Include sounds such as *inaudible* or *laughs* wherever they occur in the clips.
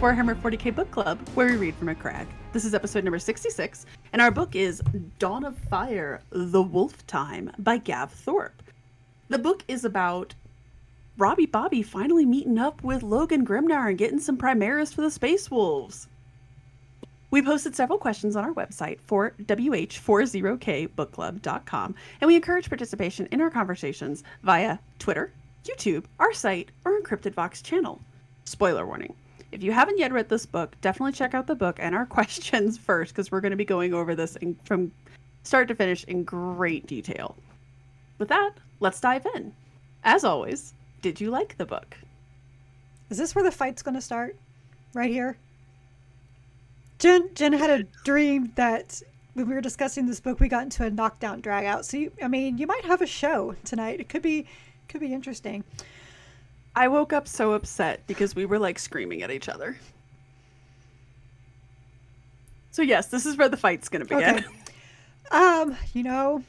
Warhammer 40k Book Club, where we read from a crag. This is episode number 66, and our book is Dawn of Fire The Wolf Time by Gav Thorpe. The book is about Robbie Bobby finally meeting up with Logan Grimnar and getting some Primaris for the Space Wolves. We posted several questions on our website for wh40kbookclub.com, and we encourage participation in our conversations via Twitter, YouTube, our site, or Encrypted Vox channel. Spoiler warning. If you haven't yet read this book, definitely check out the book and our *laughs* questions first because we're going to be going over this in, from start to finish in great detail. With that, let's dive in. As always, did you like the book? Is this where the fight's going to start? Right here? Jen, Jen had a dream that when we were discussing this book, we got into a knockdown drag out. So, you, I mean, you might have a show tonight. It could be, could be interesting. I woke up so upset because we were like screaming at each other. So yes, this is where the fight's going to begin. Okay. Um, you know,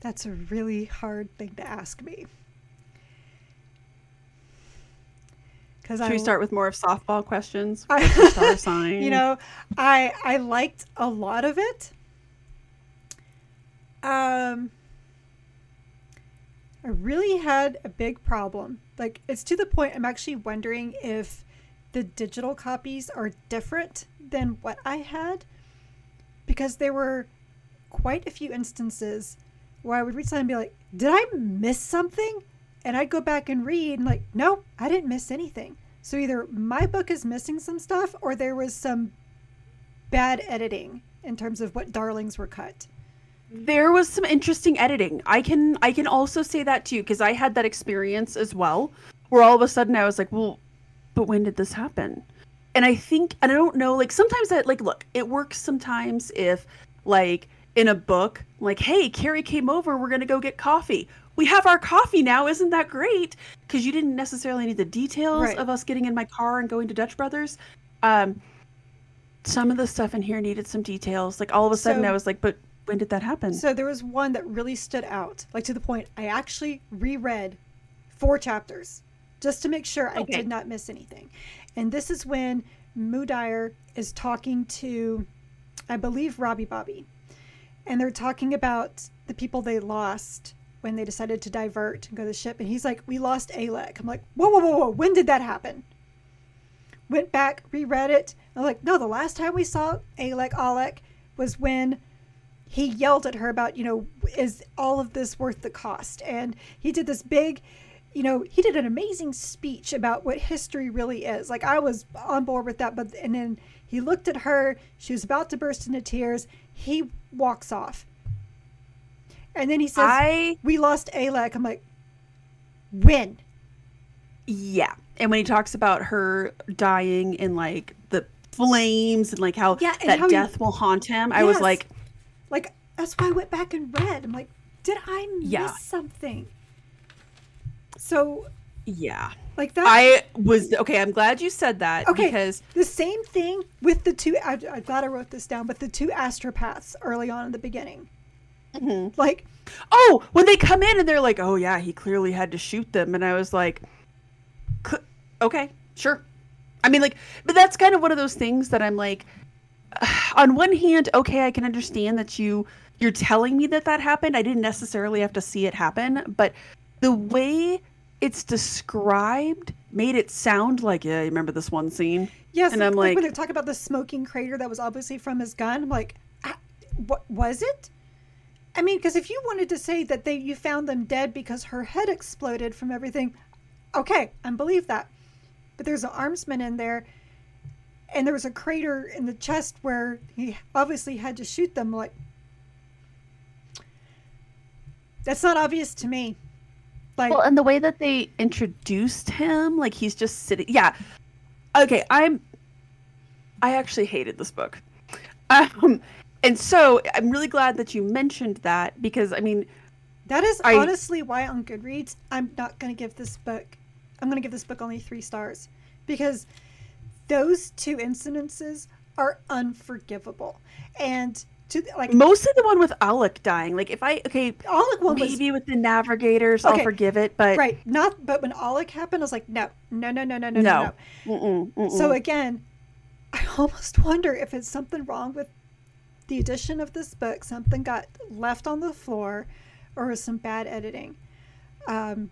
that's a really hard thing to ask me. Should I, we start with more of softball questions? I, star *laughs* sign. You know, I I liked a lot of it. Um, I really had a big problem. Like it's to the point I'm actually wondering if the digital copies are different than what I had because there were quite a few instances where I would read something and be like, "Did I miss something?" And I'd go back and read and like, "No, I didn't miss anything." So either my book is missing some stuff or there was some bad editing in terms of what darlings were cut there was some interesting editing. I can I can also say that too because I had that experience as well, where all of a sudden I was like, well, but when did this happen? And I think and I don't know. Like sometimes that like look, it works sometimes if like in a book, like, hey, Carrie came over, we're gonna go get coffee. We have our coffee now, isn't that great? Because you didn't necessarily need the details right. of us getting in my car and going to Dutch Brothers. Um, some of the stuff in here needed some details. Like all of a sudden, so, I was like, but when did that happen? So there was one that really stood out, like to the point I actually reread four chapters just to make sure okay. I did not miss anything. And this is when Mudire is talking to, I believe, Robbie Bobby. And they're talking about the people they lost when they decided to divert and go to the ship. And he's like, We lost Alec. I'm like, Whoa, whoa, whoa, whoa. When did that happen? Went back, reread it. I'm like, No, the last time we saw Alec, Alec was when he yelled at her about, you know, is all of this worth the cost? And he did this big, you know, he did an amazing speech about what history really is. Like I was on board with that, but and then he looked at her, she was about to burst into tears. He walks off. And then he says, I... We lost Alec. I'm like, when? Yeah. And when he talks about her dying in like the flames and like how yeah, that how death he... will haunt him, I was like that's why I went back and read. I'm like, did I miss yeah. something? So yeah. Like that. I was okay. I'm glad you said that. Okay. Because the same thing with the two. I, am glad I wrote this down. But the two astropaths early on in the beginning. Mm-hmm. Like, oh, when they come in and they're like, "Oh yeah, he clearly had to shoot them," and I was like, "Okay, sure." I mean, like, but that's kind of one of those things that I'm like, *sighs* on one hand, okay, I can understand that you you're telling me that that happened. I didn't necessarily have to see it happen, but the way it's described made it sound like yeah. You remember this one scene? Yes, and I'm like, like when they talk about the smoking crater that was obviously from his gun. I'm like, ah, what was it? I mean, because if you wanted to say that they you found them dead because her head exploded from everything, okay, I believe that. But there's an armsman in there and there was a crater in the chest where he obviously had to shoot them like that's not obvious to me. Like well and the way that they introduced him like he's just sitting yeah. Okay i'm i actually hated this book. Um and so i'm really glad that you mentioned that because i mean that is I, honestly why on goodreads i'm not going to give this book i'm going to give this book only three stars because those two incidences are unforgivable. And to like mostly the one with Alec dying. Like if I okay, Alec one maybe was, with the navigators, okay, I'll forgive it. But right, not but when Alec happened, I was like, no, no, no, no, no, no, no. no. Mm-mm, mm-mm. So again, I *laughs* almost wonder if it's something wrong with the edition of this book. Something got left on the floor, or some bad editing. Um,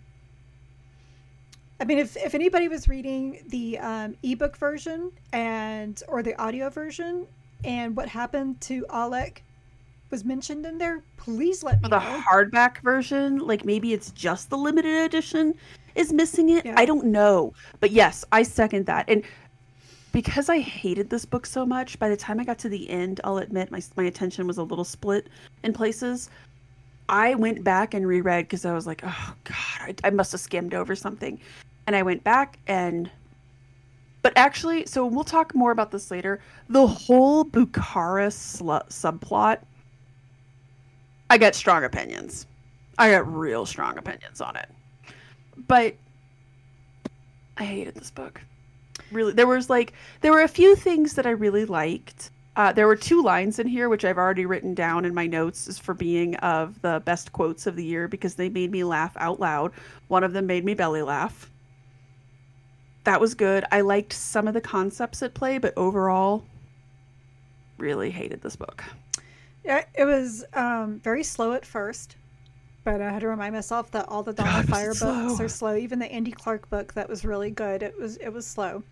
I mean, if, if anybody was reading the um, ebook version and or the audio version, and what happened to Alec was mentioned in there, please let me the know. hardback version, like maybe it's just the limited edition is missing it. Yeah. I don't know, but yes, I second that. And because I hated this book so much, by the time I got to the end, I'll admit my my attention was a little split in places. I went back and reread because I was like, oh god, I, I must have skimmed over something, and I went back and but actually, so we'll talk more about this later. The whole Bukhara sl- subplot, I got strong opinions. I got real strong opinions on it. But I hated this book. Really, there was like there were a few things that I really liked. Uh, there were two lines in here which I've already written down in my notes as for being of the best quotes of the year because they made me laugh out loud. One of them made me belly laugh that was good. I liked some of the concepts at play, but overall, really hated this book. Yeah, it was um, very slow at first, but I had to remind myself that all the of Fire books slow. are slow. Even the Andy Clark book that was really good, it was it was slow.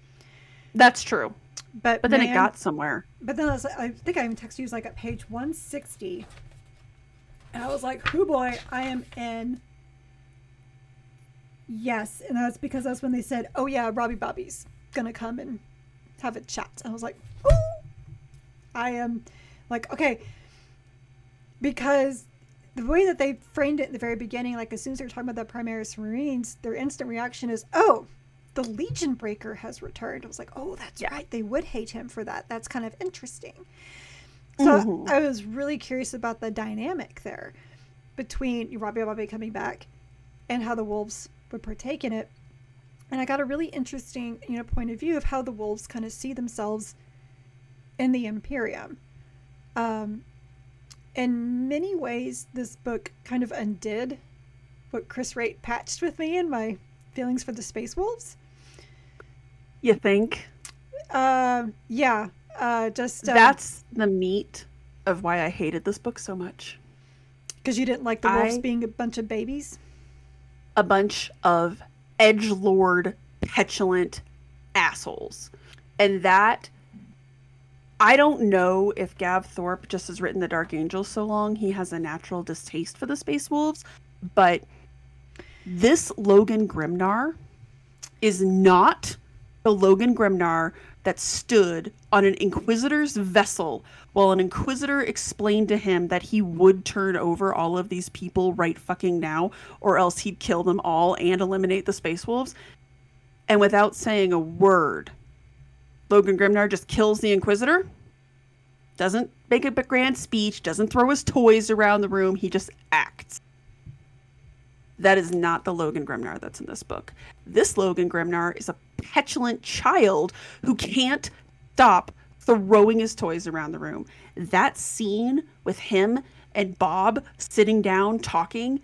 That's true. But but then man, it got somewhere. But then I, was, I think I even texted you like at page one sixty, and I was like, "Who boy, I am in." Yes, and that's because that's when they said, "Oh yeah, Robbie Bobby's gonna come and have a chat." I was like, "Oh, I am like okay," because the way that they framed it in the very beginning, like as soon as they're talking about the Primaris Marines, their instant reaction is, "Oh, the Legion Breaker has returned." I was like, "Oh, that's yeah. right. They would hate him for that. That's kind of interesting." So mm-hmm. I was really curious about the dynamic there between Robbie Bobby coming back and how the wolves would partake in it. And I got a really interesting, you know, point of view of how the wolves kind of see themselves in the Imperium. Um, in many ways, this book kind of undid what Chris Wraight patched with me and my feelings for the Space Wolves. You think? Uh, yeah. Uh, just um, that's the meat of why I hated this book so much. Because you didn't like the wolves I... being a bunch of babies a bunch of edge lord petulant assholes. And that I don't know if Gav Thorpe just has written the Dark Angels so long he has a natural distaste for the Space Wolves, but this Logan Grimnar is not the Logan Grimnar that stood on an Inquisitor's vessel while an Inquisitor explained to him that he would turn over all of these people right fucking now, or else he'd kill them all and eliminate the Space Wolves. And without saying a word, Logan Grimnar just kills the Inquisitor, doesn't make a grand speech, doesn't throw his toys around the room, he just acts. That is not the Logan Grimnar that's in this book. This Logan Grimnar is a petulant child who can't stop throwing his toys around the room. That scene with him and Bob sitting down talking,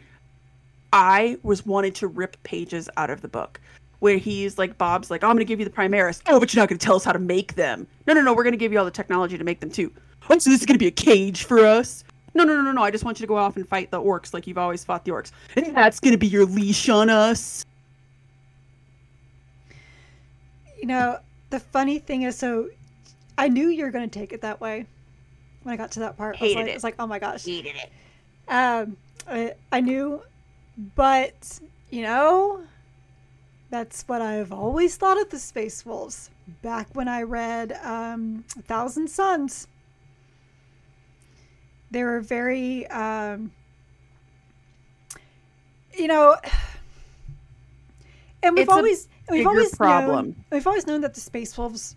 I was wanted to rip pages out of the book. Where he's like, Bob's like, oh, I'm to give you the Primaris. Oh, but you're not to tell us how to make them. No, no, no, we're to give you all the technology to make them too. Oh, so this is to be a cage for us. No, no, no, no, no. I just want you to go off and fight the orcs like you've always fought the orcs. And that's to be your leash on us. You know, the funny thing is, so I knew you were going to take it that way when I got to that part. Hated I was like, it. I was like, oh my gosh. Hated it. Um, I, I knew, but, you know, that's what I've always thought of the Space Wolves. Back when I read um, A Thousand Suns they were very, um, you know, *sighs* and we've always we've always problem. known we've always known that the Space Wolves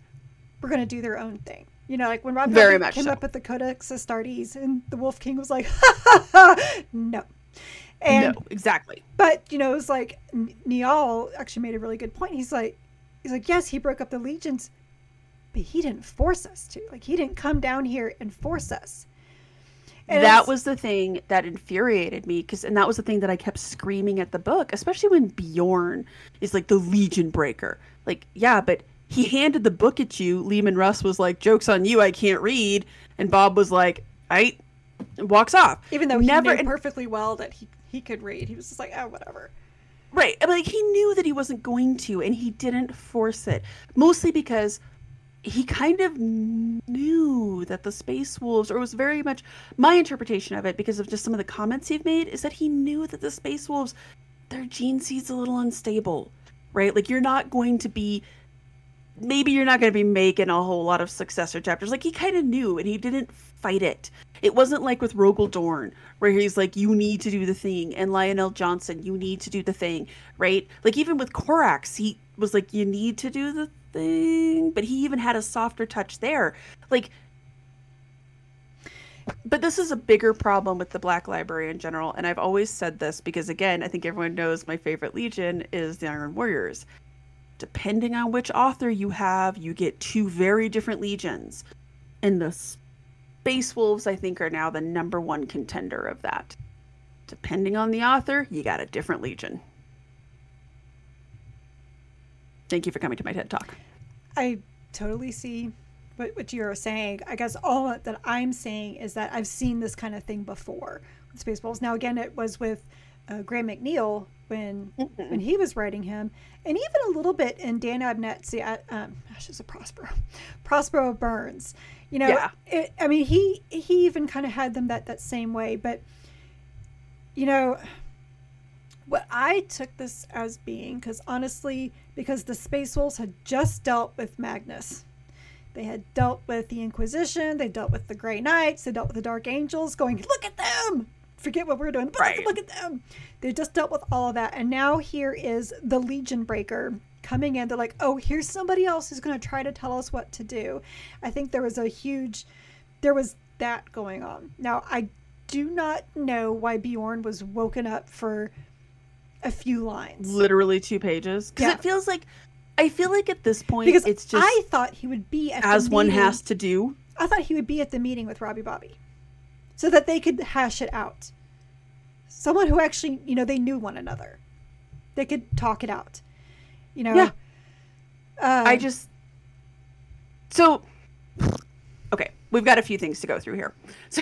were going to do their own thing. You know, like when Rob Very much came so. up with the Codex Astartes, and the Wolf King was like, *laughs* no. And, no, exactly. But you know, it was like Njal actually made a really good point. He's like, he's like, yes, he broke up the legions, but he didn't force us to. Like, he didn't come down here and force us. And that was the thing that infuriated me because, and that was the thing that I kept screaming at the book, especially when Bjorn is like the Legion Breaker. Like, yeah, but he handed the book at you. Leman Russ was like, "Jokes on you, I can't read," and Bob was like, "I," walks off. Even though he never knew perfectly well that he he could read, he was just like, "Oh, whatever." Right, like he knew that he wasn't going to, and he didn't force it. Mostly because he kind of knew that the space wolves or it was very much my interpretation of it because of just some of the comments he've made is that he knew that the space wolves their gene seed's a little unstable right like you're not going to be maybe you're not going to be making a whole lot of successor chapters like he kind of knew and he didn't fight it it wasn't like with Rogal Dorn where he's like you need to do the thing and Lion El'Jonson you need to do the thing right like even with Corax, he was like you need to do the thing, but he even had a softer touch there. Like, but this is a bigger problem with the Black Library in general, and I've always said this because, again, I think everyone knows my favorite Legion is the Iron Warriors. Depending on which author you have, you get two very different legions. And the Space Wolves, I think, are now the number one contender of that. Depending on the author, you got a different legion. Thank you for coming to my TED Talk. I totally see what, what you're saying. I guess all that I'm saying is that I've seen this kind of thing before with Space Wolves. Now, again, it was with uh, Graham McNeill when mm-hmm. when he was writing him, and even a little bit in Dan Abnett's um, Ashes of Prospero, *laughs* Prospero Burns. You know, yeah. it, I mean, he he even kind of had them that that same way, but you know what I took this as being, because honestly, because the Space Wolves had just dealt with Magnus. They had dealt with the Inquisition, they dealt with the Grey Knights, they dealt with the Dark Angels, going, look at them! Forget what we're doing, but right. look at them! They just dealt with all of that. And now here is the Legion Breaker coming in. They're like, oh, here's somebody else who's going to try to tell us what to do. I think there was a huge, there was that going on. Now, I do not know why Bjorn was woken up for a few lines. Literally two pages. Because yeah. it feels like I feel like at this point because it's just I thought he would be as one has to do. I thought he would be at the meeting with Robbie Bobby, so that they could hash it out. Someone who actually, you know, they knew one another. They could talk it out. You know. Yeah. Uh, I just so okay. We've got a few things to go through here. *laughs* So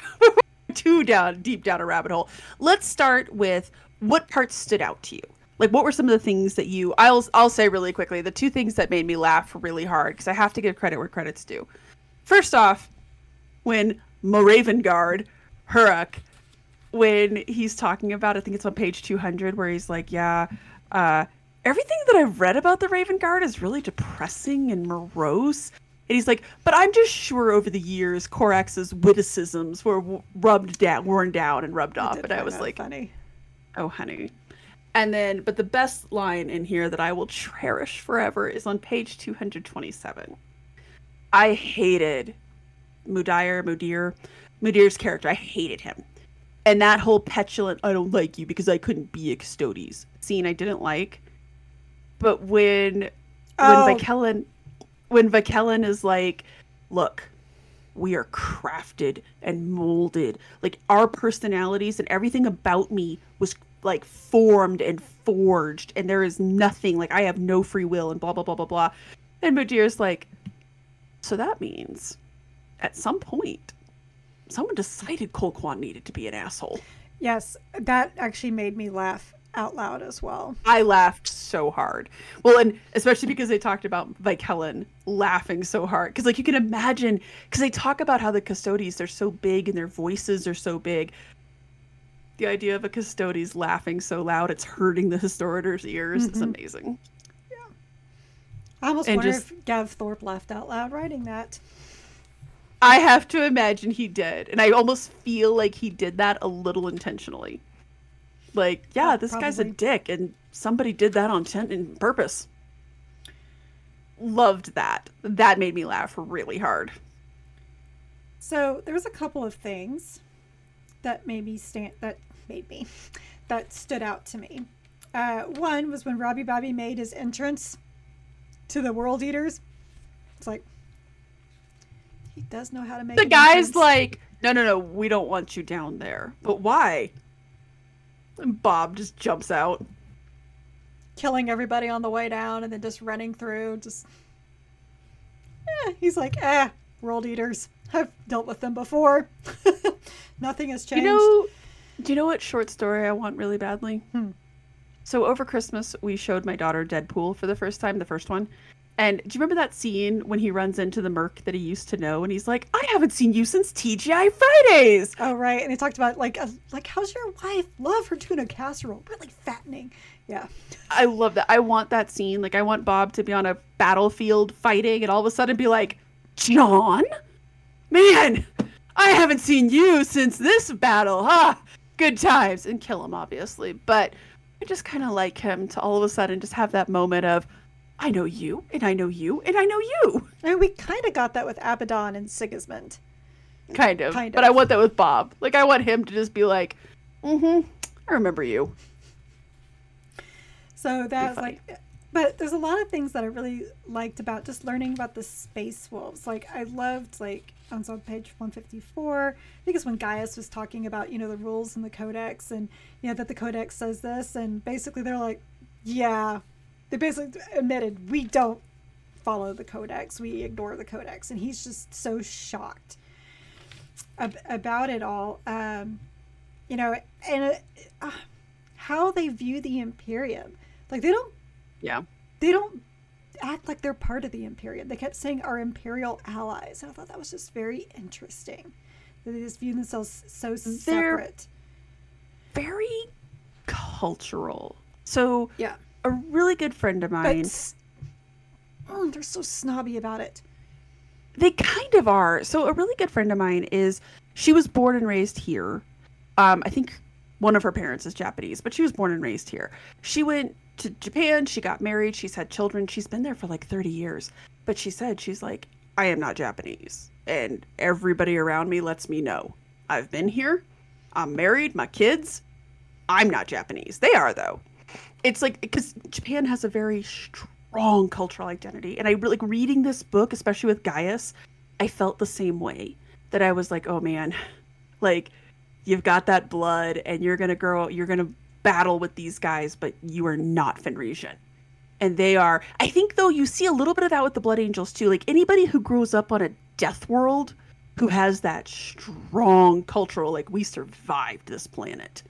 too down deep down a rabbit hole. Let's start with what parts stood out to you? Like what were some of the things that you I'll I'll say really quickly the two things that made me laugh really hard because I have to give credit where credit's due. First off, when Moravengard, Huruk, when he's talking about I think it's on page 200 where he's like, yeah, uh, everything that I've read about the Raven Guard is really depressing and morose. And he's like, but I'm just sure over the years Corax's witticisms were rubbed down, worn down, and rubbed off. And I was like, funny. Oh, honey. And then, but the best line in here that I will cherish forever is on page 227. I hated Mudir, Mudir, Mudir's character. I hated him. And that whole petulant, I don't like you because I couldn't be a custodes scene I didn't like. But when, oh. when Vakellen, when Vakellen is like, look, we are crafted and molded. Like our personalities and everything about me was like formed and forged, and there is nothing like I have no free will and blah blah blah blah blah. And Mudir's like, so that means at some point someone decided Cole Colquhoun needed to be an asshole. Yes, that actually made me laugh out loud as well. I laughed so hard. Well, and especially because they talked about like Helen laughing so hard. Because like you can imagine, because they talk about how the custodes they're so big and their voices are so big. The idea of a custodes laughing so loud it's hurting the historiator's ears mm-hmm. is amazing. Yeah. I almost and wonder just, if Gav Thorpe laughed out loud writing that. I have to imagine he did, and I almost feel like he did that a little intentionally. Like, yeah, this probably. guy's a dick, and somebody did that on tent in purpose. Loved that. That made me laugh really hard. So there was a couple of things that made me stand. That made me *laughs* that stood out to me. Uh, one was when Robbie Bobby made his entrance to the World Eaters. It's like he does know how to make the guy's entrance. like no, no, no, we don't want you down there. But why? And Bob just jumps out. Killing everybody on the way down and then just running through. Just. Eh, he's like, eh, world eaters. I've dealt with them before. *laughs* Nothing has changed. You know, do you know what short story I want really badly? Hmm. So over Christmas, we showed my daughter Deadpool for the first time, the first one. And do you remember that scene when he runs into the Merc that he used to know, and he's like, "I haven't seen you since TGI Fridays." Oh right, and he talked about like, uh, like how's your wife? Love her tuna casserole, really fattening. Yeah, I love that. I want that scene. Like, I want Bob to be on a battlefield fighting, and all of a sudden be like, "John, man, I haven't seen you since this battle, huh? Good times," and kill him obviously, but I just kind of like him to all of a sudden just have that moment of I know you, and I know you, and I know you. I mean, we kind of got that with Abaddon and Sigismund. Kind of. Kind of. But I want that with Bob. Like, I want him to just be like, mm hmm, I remember you. So that's like, but there's a lot of things that I really liked about just learning about the space wolves. Like, I loved, like, on page 154, I think it's when Gaius was talking about, you know, the rules in the codex and, you know, that the codex says this. And basically they're like, yeah, they basically admitted we don't follow the codex. We ignore the codex. And he's just so shocked ab- about it all. Um, you know and uh, how they view the imperium. Like they don't yeah. they don't act like they're part of the imperium. They kept saying our imperial allies. And i thought that was just very interesting. That they just view themselves so separate. they're very cultural. So yeah a really good friend of mine. But, oh, they're so snobby about it. They kind of are. So a really good friend of mine is she was born and raised here. Um, I think one of her parents is Japanese, but she was born and raised here. She went to Japan, she got married, she's had children, she's been there for like 30 years. But she said she's like, I am not Japanese. And everybody around me lets me know. I've been here. I'm married, my kids. I'm not Japanese. They are though it's like because Japan has a very strong cultural identity, and I like reading this book, especially with Gaius, I felt the same way. That I was like, oh man, like you've got that blood, and you're gonna grow, you're gonna battle with these guys, but you are not Fenrisian. And they are. I think though you see a little bit of that with the Blood Angels too. Like anybody who grows up on a death world, who has that strong cultural, like we survived this planet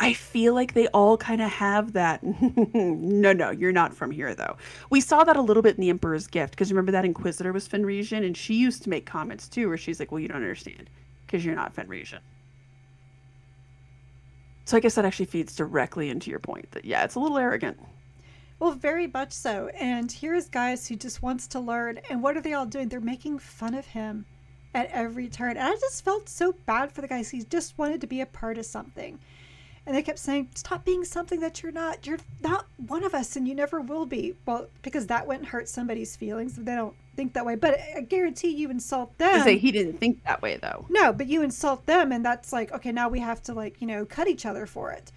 I feel like they all kind of have that. *laughs* no, no, you're not from here, though. We saw that a little bit in The Emperor's Gift, because remember that Inquisitor was Fenrisian, and she used to make comments too, where she's like, well, you don't understand, because you're not Fenrisian. So I guess that actually feeds directly into your point that, yeah, it's a little arrogant. Well, very much so. And here's Gaius who just wants to learn. And what are they all doing? They're making fun of him at every turn. And I just felt so bad for the guys. He just wanted to be a part of something and they kept saying stop being something that you're not. You're not one of us and you never will be. Well because that wouldn't hurt somebody's feelings. They don't think that way. But i guarantee you insult them say he didn't think that way though. No but you insult them and that's like okay now we have to like you know cut each other for it.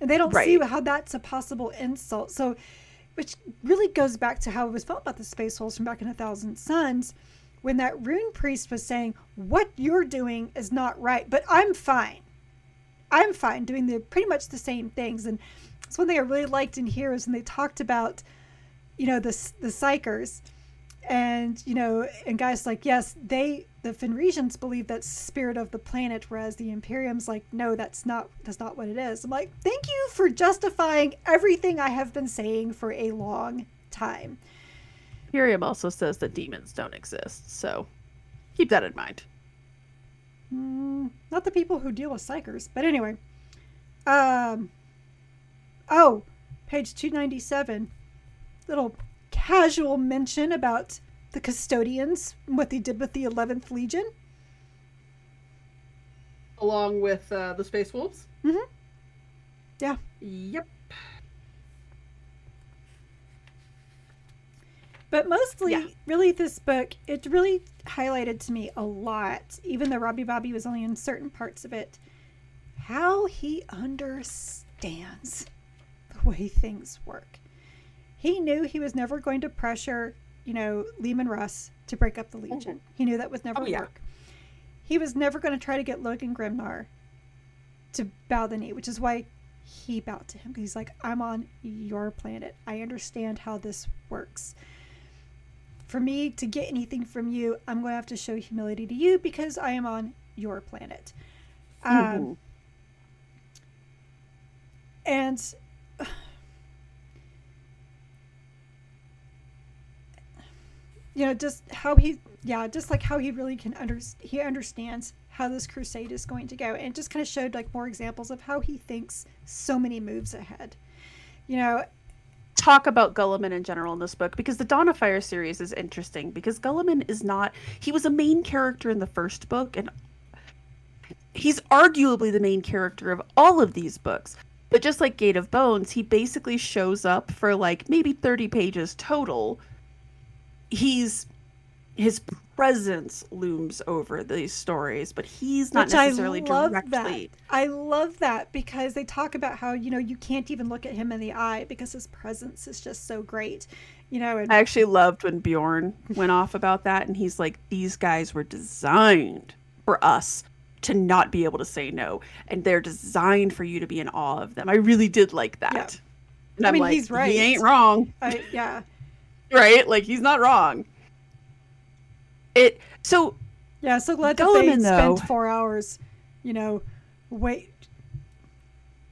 And they don't right. see how that's a possible insult. So which really goes back to how it was felt about the space wolves from back in a thousand suns when that rune priest was saying what you're doing is not right but i'm fine I'm fine doing the pretty much the same things. And it's one thing I really liked in here is when they talked about, you know, the the psykers, and you know, and guys like yes, they the Fenrisians believe that spirit of the planet, whereas the Imperium's like no, that's not that's not what it is. I'm like, thank you for justifying everything I have been saying for a long time. Imperium also says that demons don't exist, so keep that in mind. Mm, not the people who deal with psykers, but anyway. Um. Oh, page 297. Little casual mention about the custodians, what they did with the 11th Legion. Along with uh, the Space Wolves? Mm hmm. Yeah. Yep. But mostly, yeah. really, this book, it really highlighted to me a lot, even though Robbie Bobby was only in certain parts of it, how he understands *laughs* the way things work. He knew he was never going to pressure, you know, Leman Russ to break up the Legion. Mm-hmm. He knew that would never oh, yeah. work. he was never going to try to get Logan Grimnar to bow the knee, which is why he bowed to him he's like, I'm on your planet. I understand how this works. For me to get anything from you, I'm going to have to show humility to you because I am on your planet. Um, mm-hmm. And *sighs* you know, just how he, yeah, just like how he really can under he understands how this crusade is going to go, and just kind of showed like more examples of how he thinks so many moves ahead. You know, talk about Guilliman in general in this book because the Dawn of Fire series is interesting because Guilliman is not he was a main character in the first book and he's arguably the main character of all of these books. But just like Gate of Bones, he basically shows up for like maybe 30 pages total. He's his presence looms over these stories, but he's not Which necessarily I love directly. That. I love that because they talk about how you know you can't even look at him in the eye because his presence is just so great. You know, and- I actually loved when Bjorn went off about that, and he's like, "These guys were designed for us to not be able to say no, and they're designed for you to be in awe of them." I really did like that. Yeah. And I am mean, like, he's right. He ain't wrong. I, yeah. *laughs* right? Like he's not wrong. It so yeah, so glad that they though, spent four hours, you know, wait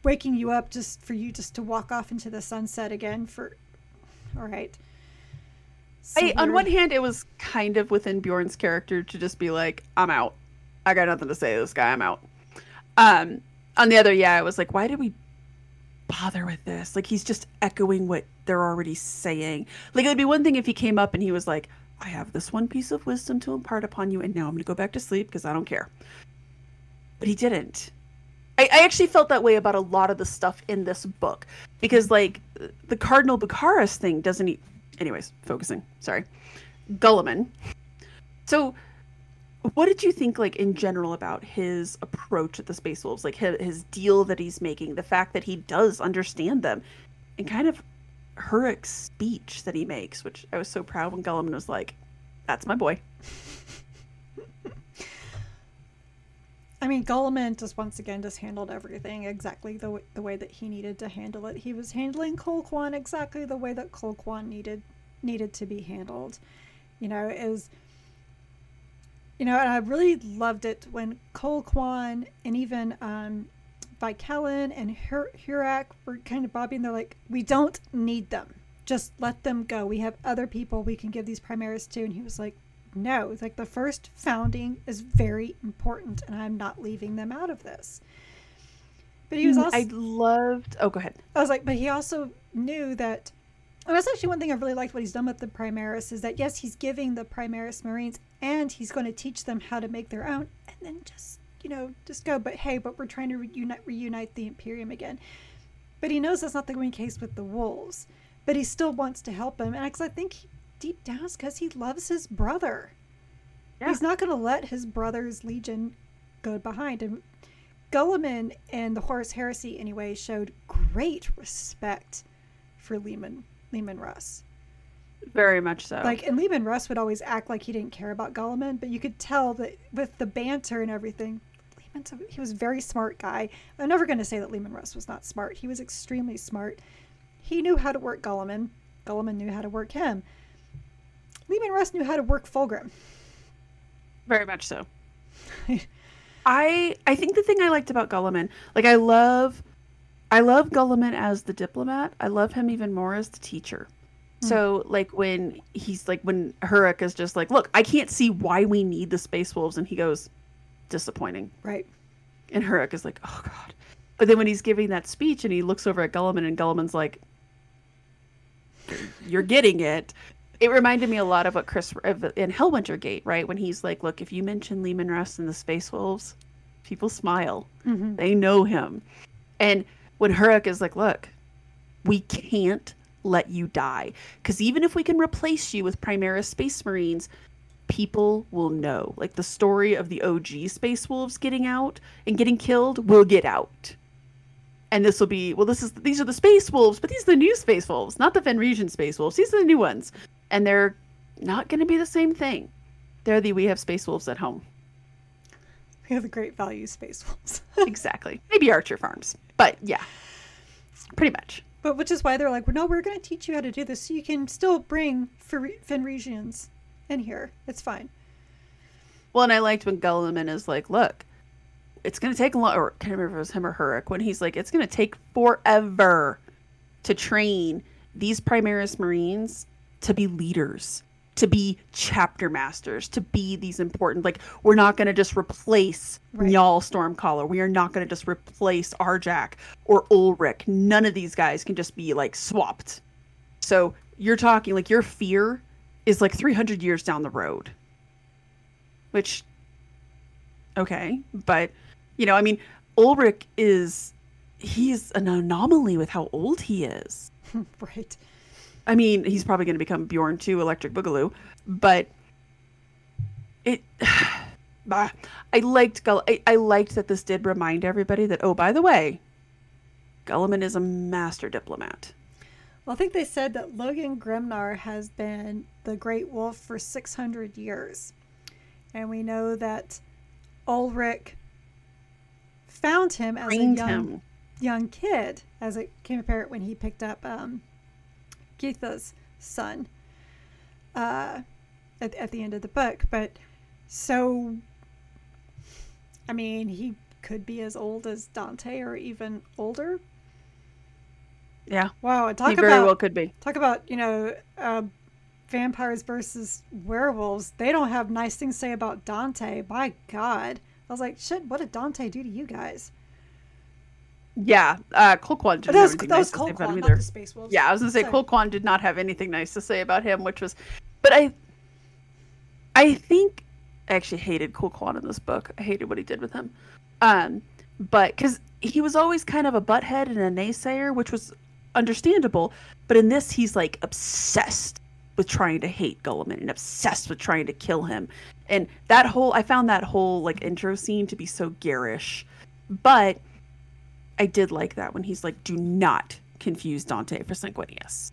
waking you up just for you just to walk off into the sunset again for all right. So I, on one hand, it was kind of within Bjorn's character to just be like, "I'm out. I got nothing to say to this guy. I'm out." Um, on the other, yeah, it was like, "Why did we bother with this? Like, he's just echoing what they're already saying. Like, it would be one thing if he came up and he was like, I have this one piece of wisdom to impart upon you, and now I'm going to go back to sleep because I don't care. But he didn't. I, I, actually felt that way about a lot of the stuff in this book because, like, the Cardinal Bucarus thing doesn't. E- Anyways, focusing. Sorry, Guilliman. So, what did you think, like, in general, about his approach at the Space Wolves? Like, his, his deal that he's making, the fact that he does understand them, and kind of Huruk's speech that he makes, which I was so proud when Guilliman was like, "That's my boy." I mean, Guilliman just once again just handled everything exactly the w- the way that he needed to handle it. He was handling Colquhoun exactly the way that Colquhoun needed needed to be handled. You know, was. You know, and I really loved it when Colquhoun and even um, Kellen and Hur- Hurak were kind of bobbing. They're like, we don't need them. Just let them go. We have other people we can give these Primaris to. And he was like, no. It's like the first founding is very important, and I'm not leaving them out of this. But he was mm, also. I loved. Oh, go ahead. I was like, but he also knew that. And that's actually one thing I really liked what he's done with the Primaris is that yes, he's giving the Primaris Marines and he's going to teach them how to make their own, and then just you know, just go. But hey, but we're trying to reunite, reunite the Imperium again. But he knows that's not the case with the wolves. But he still wants to help him, and because I think he, deep down it's because he loves his brother. Yeah. He's not going to let his brother's legion go behind. And Guilliman and the Horus Heresy, anyway, showed great respect for Leman Leman Russ. Very much so. Like, and Leman Russ would always act like he didn't care about Guilliman, but you could tell that with the banter and everything, he was a very smart guy. I'm never going to say that Leman Russ was not smart. He was extremely smart. He knew how to work Guilliman. Guilliman knew how to work him. Leman Russ knew how to work Fulgrim. Very much so. *laughs* I I think the thing I liked about Guilliman, like I love I love Guilliman as the diplomat. I love him even more as the teacher. Hmm. So like when he's like when Huruk is just like, look, I can't see why we need the space wolves, and he goes, disappointing. Right. And Huruk is like, oh god. But then when he's giving that speech and he looks over at Guilliman and Guilliman's like, you're getting it. It reminded me a lot of what Chris in Hellwinter Gate, right? When he's like, look, if you mention Leman Russ and the Space Wolves, people smile. Mm-hmm. They know him. And when Huruk is like, look, we can't let you die. Because even if we can replace you with Primaris Space Marines, people will know. Like the story of the OG Space Wolves getting out and getting killed will get out. And this will be well. This is these are the Space Wolves, but these are the new Space Wolves, not the Fenrisian Space Wolves. These are the new ones, and they're not going to be the same thing. They're the we have Space Wolves at home. We have the great value space wolves. *laughs* exactly. Maybe Archer Farms. But yeah. Pretty much. But which is why they're like, well, no, we're going to teach you how to do this so you can still bring Fenrisians in here. It's fine. Well, and I liked when Guilliman is like, look, it's going to take a lot, or I can't remember if it was him or Hurek, when he's like, it's going to take forever to train these Primaris Marines to be leaders, to be chapter masters, to be these important. Like, we're not going to just replace right. Njal Stormcaller. We are not going to just replace Arjac or Ulrik. None of these guys can just be like swapped. So you're talking like your fear is like 300 years down the road. Which, okay, but you know, I mean, Ulrik is he's an anomaly with how old he is. *laughs* right. I mean, he's probably going to become Bjorn 2 Electric Boogaloo, but it *sighs* I liked Gull I, I liked that this did remind everybody that oh, by the way, Guilliman is a master diplomat. Well, I think they said that Logan Grimnar has been the Great Wolf for 600 years. And we know that Ulrik found him as Trained a young, him. young kid, as it came apparent when he picked up um, Geetha's son uh, at, at the end of the book. But so, I mean, he could be as old as Dante or even older. Yeah. Wow. Talk he about, very well could be. Talk about, you know, uh, vampires versus werewolves. They don't have nice things to say about Dante. My God. I was like, shit, what did Dante do to you guys? Yeah, uh, Colquhoun didn't have anything nice to say about him either. Space Wolves. Yeah, I was gonna say Colquhoun did not have anything nice to say about him, which was, but I, I think I actually hated Colquhoun in this book. I hated what he did with him, um, but because he was always kind of a butthead and a naysayer, which was understandable. But in this, he's like obsessed with trying to hate Guilliman and obsessed with trying to kill him. And that whole I found that whole like intro scene to be so garish. But I did like that when he's like, do not confuse Dante for Sanguinius.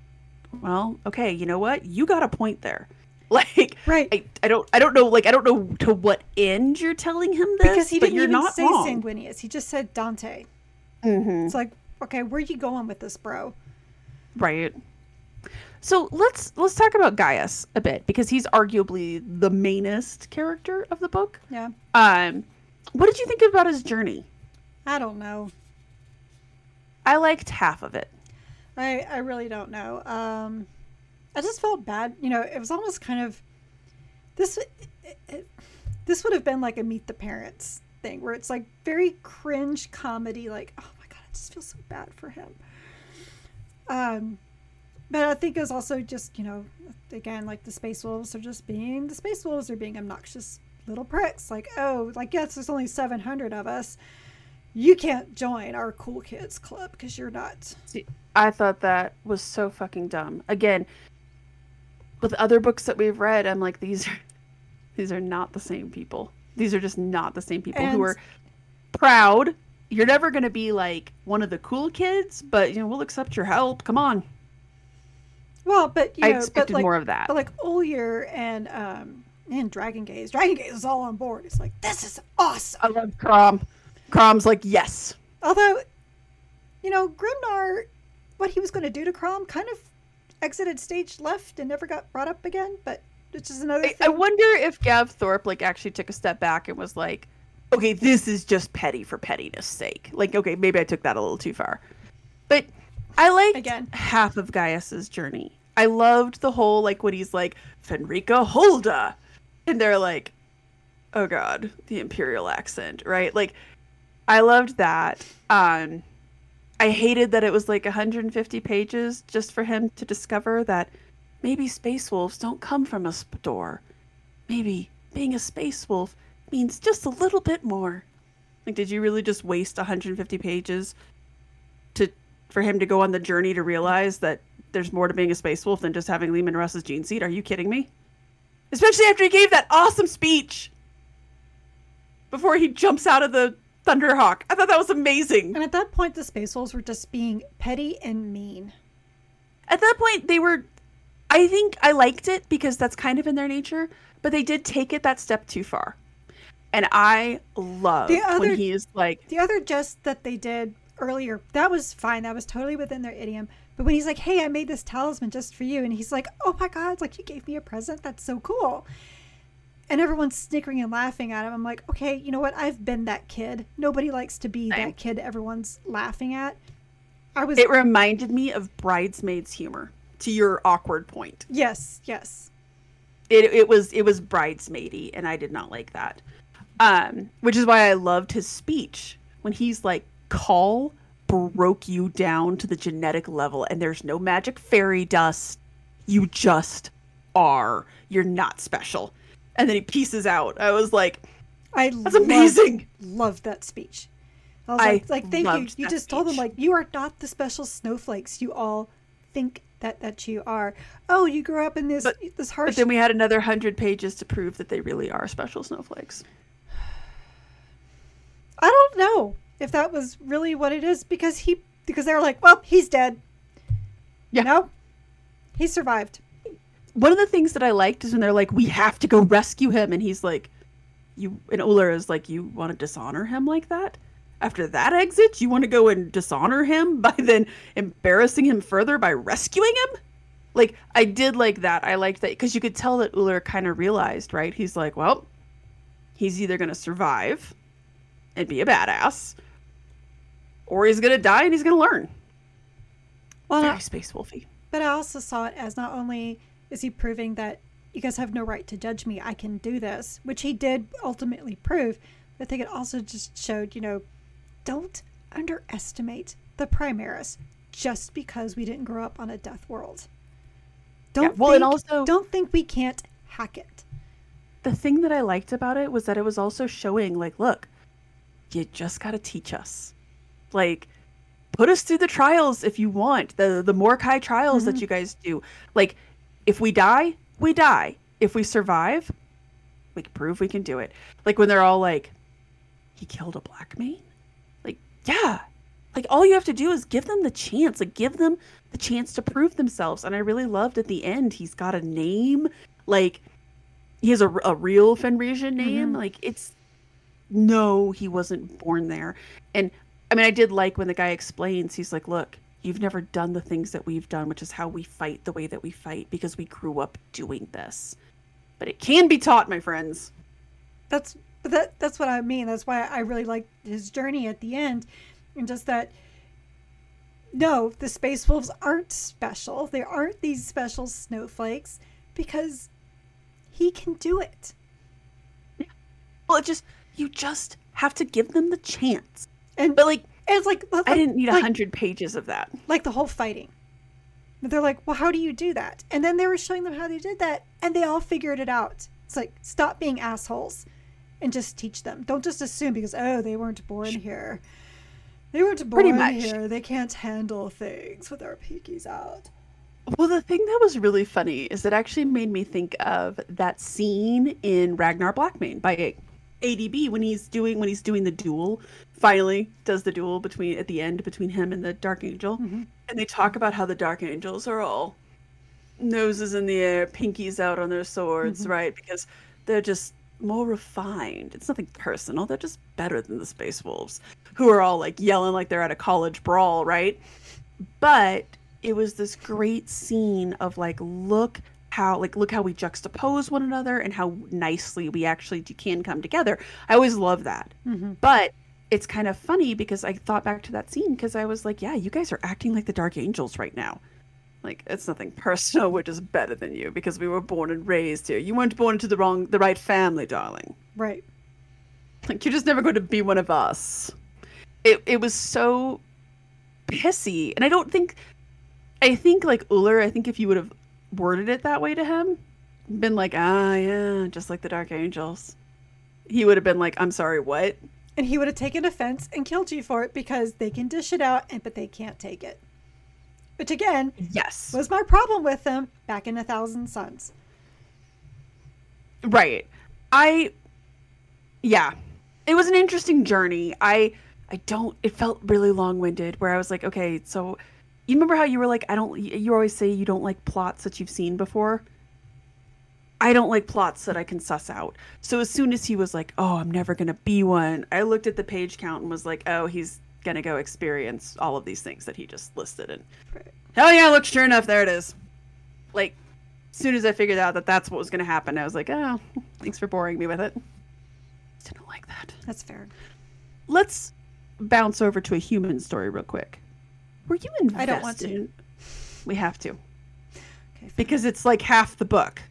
Well, okay, you know what? You got a point there. *laughs* Like, right? I, I don't, I don't know. Like, I don't know to what end you're telling him this because he didn't even not say wrong. Sanguinius. He just said Dante. Mm-hmm. It's like, okay, where are you going with this, bro? Right. So let's let's talk about Gaius a bit because he's arguably the mainest character of the book. Yeah. Um, what did you think about his journey? I don't know. I liked half of it. I I really don't know. Um, I just felt bad. You know, it was almost kind of this. It, it, this would have been like a Meet the Parents thing, where it's like very cringe comedy. Like, oh my god, I just feel so bad for him. Um, but I think it's also just, you know, again, like the Space Wolves are just being the Space Wolves are being obnoxious little pricks. Like, oh, like, yes, there's only 700 of us. You can't join our cool kids club because you're not. See, I thought that was so fucking dumb. Again, with other books that we've read, I'm like, these are *laughs* these are not the same people. These are just not the same people and, who are proud. You're never going to be like one of the cool kids, but you know, we'll accept your help. Come on. Well, but you I know, expected but like, more of that. But like Olyar and um and Dragon Gaze, Dragon Gaze is all on board. It's like this is awesome. I love Krom. Krom's like yes. Although, you know, Grimnar, what he was going to do to Krom, kind of exited stage left and never got brought up again. But it's is another. I, I wonder if Gav Thorpe like actually took a step back and was like, okay, this is just petty for pettiness sake. Like, okay, maybe I took that a little too far, but I liked Again. half of Gaius's journey. I loved the whole like when he's like Fenrika Holda, and they're like, oh god, the imperial accent, right? Like, I loved that. Um, I hated that it was like 150 pages just for him to discover that maybe space wolves don't come from a store. Maybe being a space wolf means just a little bit more. Like, did you really just waste 150 pages to for him to go on the journey to realize that there's more to being a space wolf than just having Leman Russ's gene seed. Are you kidding me? Especially after he gave that awesome speech before he jumps out of the Thunderhawk. I thought that was amazing. And at that point, the space wolves were just being petty and mean. At that point, they were. I think I liked it because that's kind of in their nature, but they did take it that step too far. And I love the other, when he's like the other jest that they did earlier. That was fine. That was totally within their idiom. But when he's like, "Hey, I made this talisman just for you," and he's like, "Oh my god! Like you gave me a present. That's so cool." And everyone's snickering and laughing at him. I'm like, okay, you know what? I've been that kid. Nobody likes to be that kid everyone's laughing at. I was. It reminded me of bridesmaids humor. To your awkward point. Yes. Yes. It it was it was bridesmaidy, and I did not like that. Um, which is why I loved his speech when he's like, "Cawl broke you down to the genetic level, and there's no magic fairy dust. You just are. You're not special." And then he pieces out. I was like, "I that's loved, amazing." Loved that speech. I was I like, like, thank you. You just speech. told them like, you are not the special snowflakes you all think that that you are. Oh, you grew up in this but, this harsh. But then we had another hundred pages to prove that they really are special snowflakes. I don't know if that was really what it is because he because they were like, well, he's dead. Yeah. No, he survived. One of the things that I liked is when they're like, we have to go rescue him, and he's like, you and Uller is like, you want to dishonor him like that? After that exit, you want to go and dishonor him *laughs* by then embarrassing him further by rescuing him? Like, I did like that. I liked that because you could tell that Uller kind of realized, right? He's like, well, he's either going to survive and be a badass, or he's going to die and he's going to learn. Well, Very Space Wolfie. But I also saw it as not only is he proving that you guys have no right to judge me, I can do this, which he did ultimately prove. But I think it also just showed, you know, don't underestimate the Primaris just because we didn't grow up on a death world. Don't yeah, well, think, and also don't think we can't hack it. The thing that I liked about it was that it was also showing, like, look, you just got to teach us, like, put us through the trials if you want the the Morkai trials mm-hmm. that you guys do. Like, if we die, we die. If we survive, we can prove we can do it. Like when they're all like, he killed a black man? Like, yeah like all you have to do is give them the chance like give them the chance to prove themselves and i really loved at the end he's got a name like he has a, a real fenrisian name mm-hmm. like it's no he wasn't born there and i mean i did like when the guy explains he's like look you've never done the things that we've done which is how we fight the way that we fight because we grew up doing this but it can be taught my friends that's that that's what I mean. That's why I really like his journey at the end, and just that. No, the space wolves aren't special. They aren't these special snowflakes because he can do it. Yeah. Well, it just you just have to give them the chance. And but like it's like, like I didn't need a like, hundred pages of that. Like the whole fighting. But they're like, well, how do you do that? And then they were showing them how they did that, and they all figured it out. It's like, stop being assholes and just teach them. Don't just assume because oh they weren't born here. They weren't born here. They can't handle things with their pinkies out. Well, the thing that was really funny is it actually made me think of that scene in Ragnar Blackmane by ADB when he's doing when he's doing the duel. Finally, does the duel between at the end between him and the Dark Angel, mm-hmm. and they talk about how the Dark Angels are all noses in the air, pinkies out on their swords, mm-hmm. right? Because they're just more refined. It's nothing personal. They're just better than the Space Wolves, who are all like yelling like they're at a college brawl, right? But it was this great scene of like, look how like look how we juxtapose one another and how nicely we actually can come together. I always love that. Mm-hmm. But it's kind of funny because I thought back to that scene because I was like, yeah, you guys are acting like the Dark Angels right now. Like it's nothing *laughs* personal. We're just better than you because we were born and raised here. You weren't born into the wrong, the right family, darling. Right. Like you're just never going to be one of us. It it was so pissy, and I don't think. I think like Uller. I think if you would have worded it that way to him, been like, ah, yeah, just like the Dark Angels, he would have been like, I'm sorry, what? And he would have taken offense and killed you for it because they can dish it out, and but they can't take it. Which again, yes, was my problem with them back in A Thousand Sons. Right. I yeah. It was an interesting journey. I I don't it felt really long-winded where I was like, okay, so you remember how you were like I don't you always say you don't like plots that you've seen before? I don't like plots that I can suss out. So as soon as he was like, "Oh, I'm never gonna be one," I looked at the page count and was like, "Oh, he's gonna go experience all of these things that he just listed." And right. hell yeah, look, sure enough, there it is. Like, as soon as I figured out that that's what was gonna happen, I was like, "Oh, thanks for boring me with it." Didn't like that. That's fair. Let's bounce over to a human story real quick. Were you invested? I don't want to. We have to. Okay, because it's like half the book.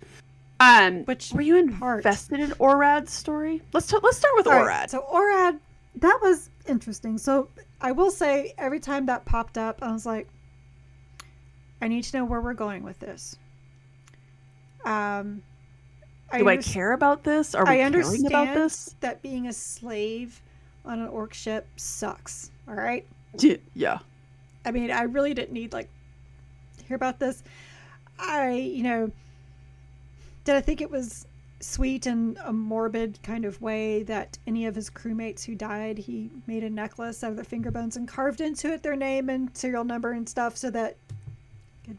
Um, Which were you invested part? in Orad's story? Let's t- let's start with All Orad. Right, so Orad, that was interesting. So I will say, every time that popped up, I was like, I need to know where we're going with this. Um, do I, I care about this? Are we I understand about this? That being a slave on an orc ship sucks. All right. *laughs* Yeah. I mean, I really didn't need like hear about this. I, you know, did I think it was sweet and a morbid kind of way that any of his crewmates who died, he made a necklace out of their finger bones and carved into it their name and serial number and stuff so that could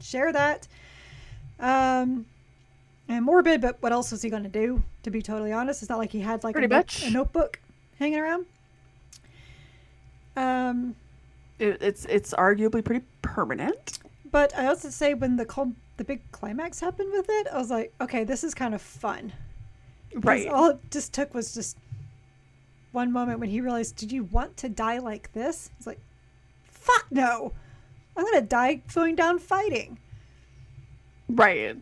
share that. Um, and morbid, but what else was he going to do? To be totally honest, it's not like he had like a, a notebook hanging around. Um, it, it's it's arguably pretty permanent. But I also say when the the big climax happened with it, I was like, okay, this is kind of fun. Right. All it just took was just one moment when he realized, did you want to die like this? He's like, fuck no. I'm gonna die going down fighting. Right.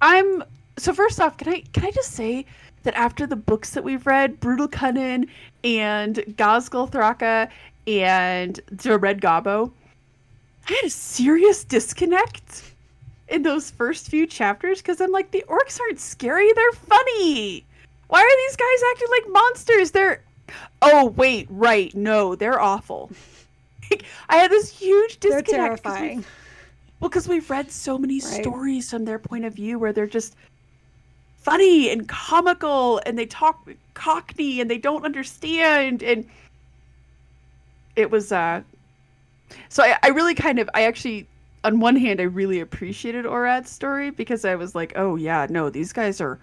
I'm so first off, can I can I just say that after the books that we've read, Brutal Kunnin and Ghazghkull Thraka and the Red Gobbo, I had a serious disconnect in those first few chapters because I'm like, the orcs aren't scary, they're funny. Why are these guys acting like monsters? They're oh wait, right, no, they're awful. I had this huge disconnect. They're terrifying. Well, because we've read so many right. stories from their point of view where they're just funny and comical and they talk cockney and they don't understand and it was uh so I, I really kind of i actually on one hand i really appreciated orad's story because i was like oh yeah no these guys are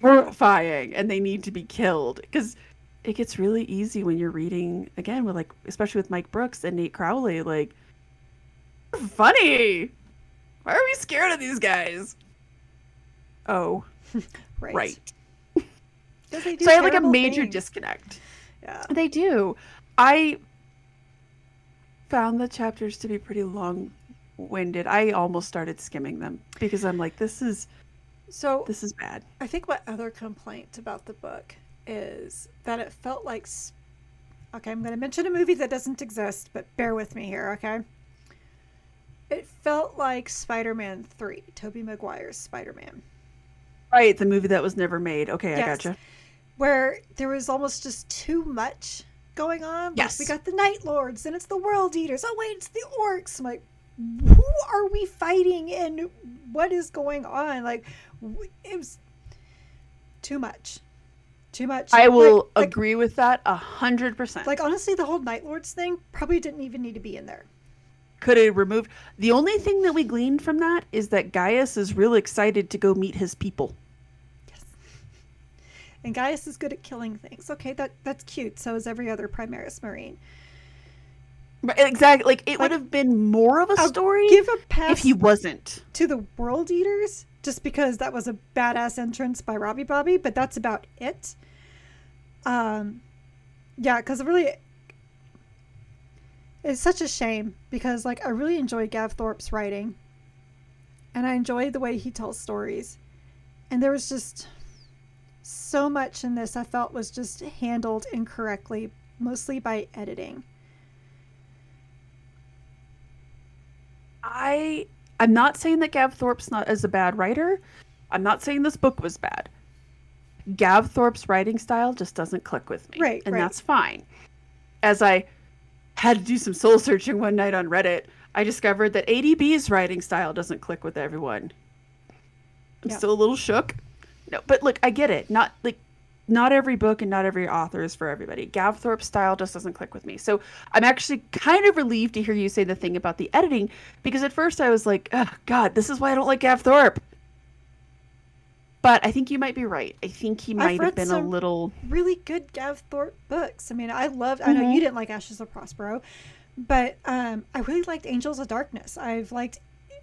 horrifying and they need to be killed because it gets really easy when you're reading again with like especially with mike brooks and nate crowley like funny. Why are we scared of these guys? Oh, *laughs* right. right. *laughs* so I had like a major things. disconnect. Yeah, they do. I found the chapters to be pretty long-winded. I almost started skimming them because I'm like, this is so. This is bad. I think what other complaint about the book is that it felt like. Okay, I'm going to mention a movie that doesn't exist, but bear with me here, okay? It felt like Spider Man 3, Tobey Maguire's Spider Man. Right, the movie that was never made. Okay, yes. I gotcha. Where there was almost just too much going on. Yes. we got the Night Lords, and it's the World Eaters. Oh, wait, it's the Orcs. I'm like, who are we fighting and what is going on? Like, it was too much. Too much. I will like, agree like, with that a hundred percent. Like honestly, the whole Night Lords thing probably didn't even need to be in there could have removed. The only thing that we gleaned from that is that Gaius is real excited to go meet his people. And Gaius is good at killing things. Okay, that that's cute. So is every other Primaris Marine. Exactly. Like it like, would have been more of a I'll story give a pass if he wasn't to the World Eaters, just because that was a badass entrance by Robbie Bobby, but that's about it. Um, yeah, because it really, it's such a shame because like I really enjoy Gav Thorpe's writing and I enjoy the way he tells stories. And there was just so much in this I felt was just handled incorrectly, mostly by editing. I I'm not saying that Gav Thorpe's not as a bad writer. I'm not saying this book was bad. Gav Thorpe's writing style just doesn't click with me. Right. And right. that's fine. As I had to do some soul searching one night on Reddit, I discovered that ADB's writing style doesn't click with everyone. I'm yeah. still a little shook. No, but look, I get it. Not like not every book and not every author is for everybody. Gav Thorpe's style just doesn't click with me. So I'm actually kind of relieved to hear you say the thing about the editing because at first I was like, oh, God, this is why I don't like Gav Thorpe. but I think you might be right. I think he might have been a little really good Gav Thorpe books. I mean, I loved. Mm-hmm. I know you mm-hmm. didn't like Ashes of Prospero, but um, I really liked Angels of Darkness. I've liked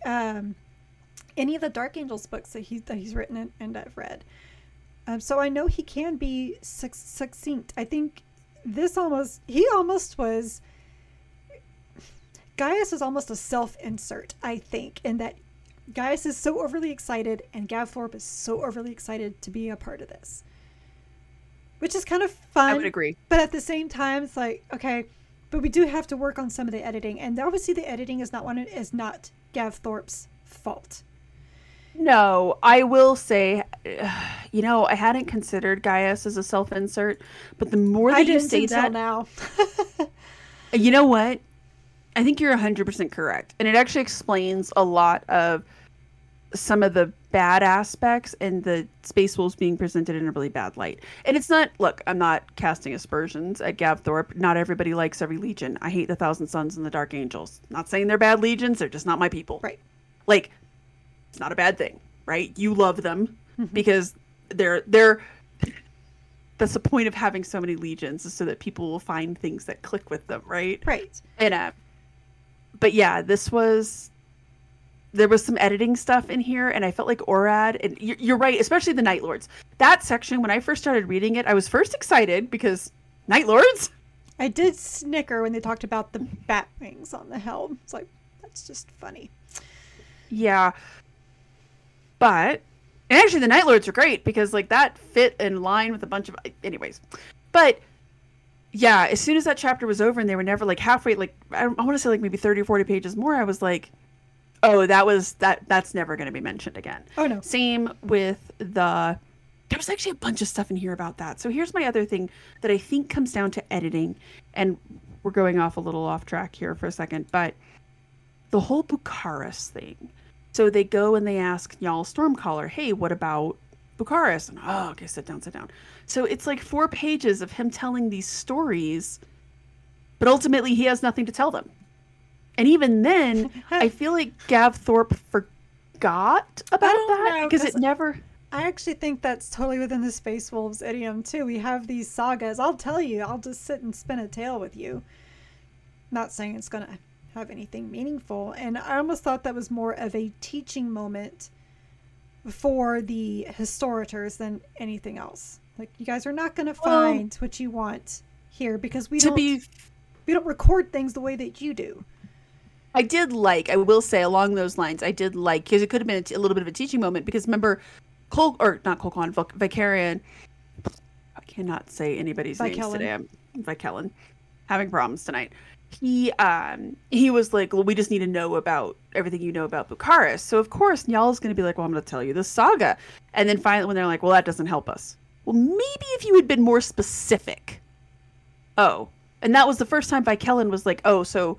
um, any of the Dark Angels books that he that he's written and, and I've read. Um, so I know he can be succinct. I think this almost he almost was. Gaius is almost a self insert, I think, in that Gaius is so overly excited, and Gav Thorpe is so overly excited to be a part of this, which is kind of fun. I would agree, but at the same time, it's like okay, but we do have to work on some of the editing, and obviously the editing is not one is not Gav Thorpe's fault. No, I will say, *sighs* you know, I hadn't considered Gaius as a self-insert, but the more that you say that now, *laughs* you know what? I think you're 100% correct. And it actually explains a lot of some of the bad aspects and the space wolves being presented in a really bad light. And it's not look, I'm not casting aspersions at Gav Thorpe. Not everybody likes every legion. I hate the Thousand Sons and the Dark Angels. Not saying they're bad legions, they're just not my people. Right. Like it's not a bad thing, right? You love them mm-hmm. because they're they're that's the point of having so many legions is so that people will find things that click with them, right? Right. And uh but yeah, this was there was some editing stuff in here and i felt like orad and you're, you're, right especially the night lords that section when i first started reading it i was first excited because night lords i did snicker when they talked about the bat wings on the helm it's like that's just funny yeah but and actually the night lords are great because like that fit in line with a bunch of anyways but yeah as soon as that chapter was over and they were never like halfway like i, I want to say like maybe 30 or 40 pages more i was like oh, that was that that's never going to be mentioned again. Oh no. Same with the there was actually a bunch of stuff in here about that. So here's my other thing that I think comes down to editing and we're going off a little off track here for a second, but the whole Bucharis thing. So they go and they ask Njal Stormcaller, "Hey, what about Bucharis?" And oh, okay, sit down, sit down. So it's like four pages of him telling these stories, but ultimately he has nothing to tell them. And even then, *laughs* I feel like Gav Thorpe forgot about that because it never. I actually think that's totally within the Space Wolves idiom too. We have these sagas. I'll tell you. I'll just sit and spin a tale with you. Not saying it's gonna have anything meaningful. And I almost thought that was more of a teaching moment for the historitors than anything else. Like you guys are not gonna find well, what you want here because we don't be... we don't record things the way that you do. I did like, I will say along those lines, I did like, because it could have been a, t- a little bit of a teaching moment. Because remember, Cole, or not Cole Con, Vicarian, I cannot say anybody's Vicellen. names today. I'm Vicellen, having problems tonight. He um he was like, well, we just need to know about everything you know about Bucharis. So of course, Njal's going to be like, well, I'm going to tell you the saga. And then finally, when they're like, well, that doesn't help us. Well, maybe if you had been more specific. Oh, and that was the first time Vicellen was like, oh, so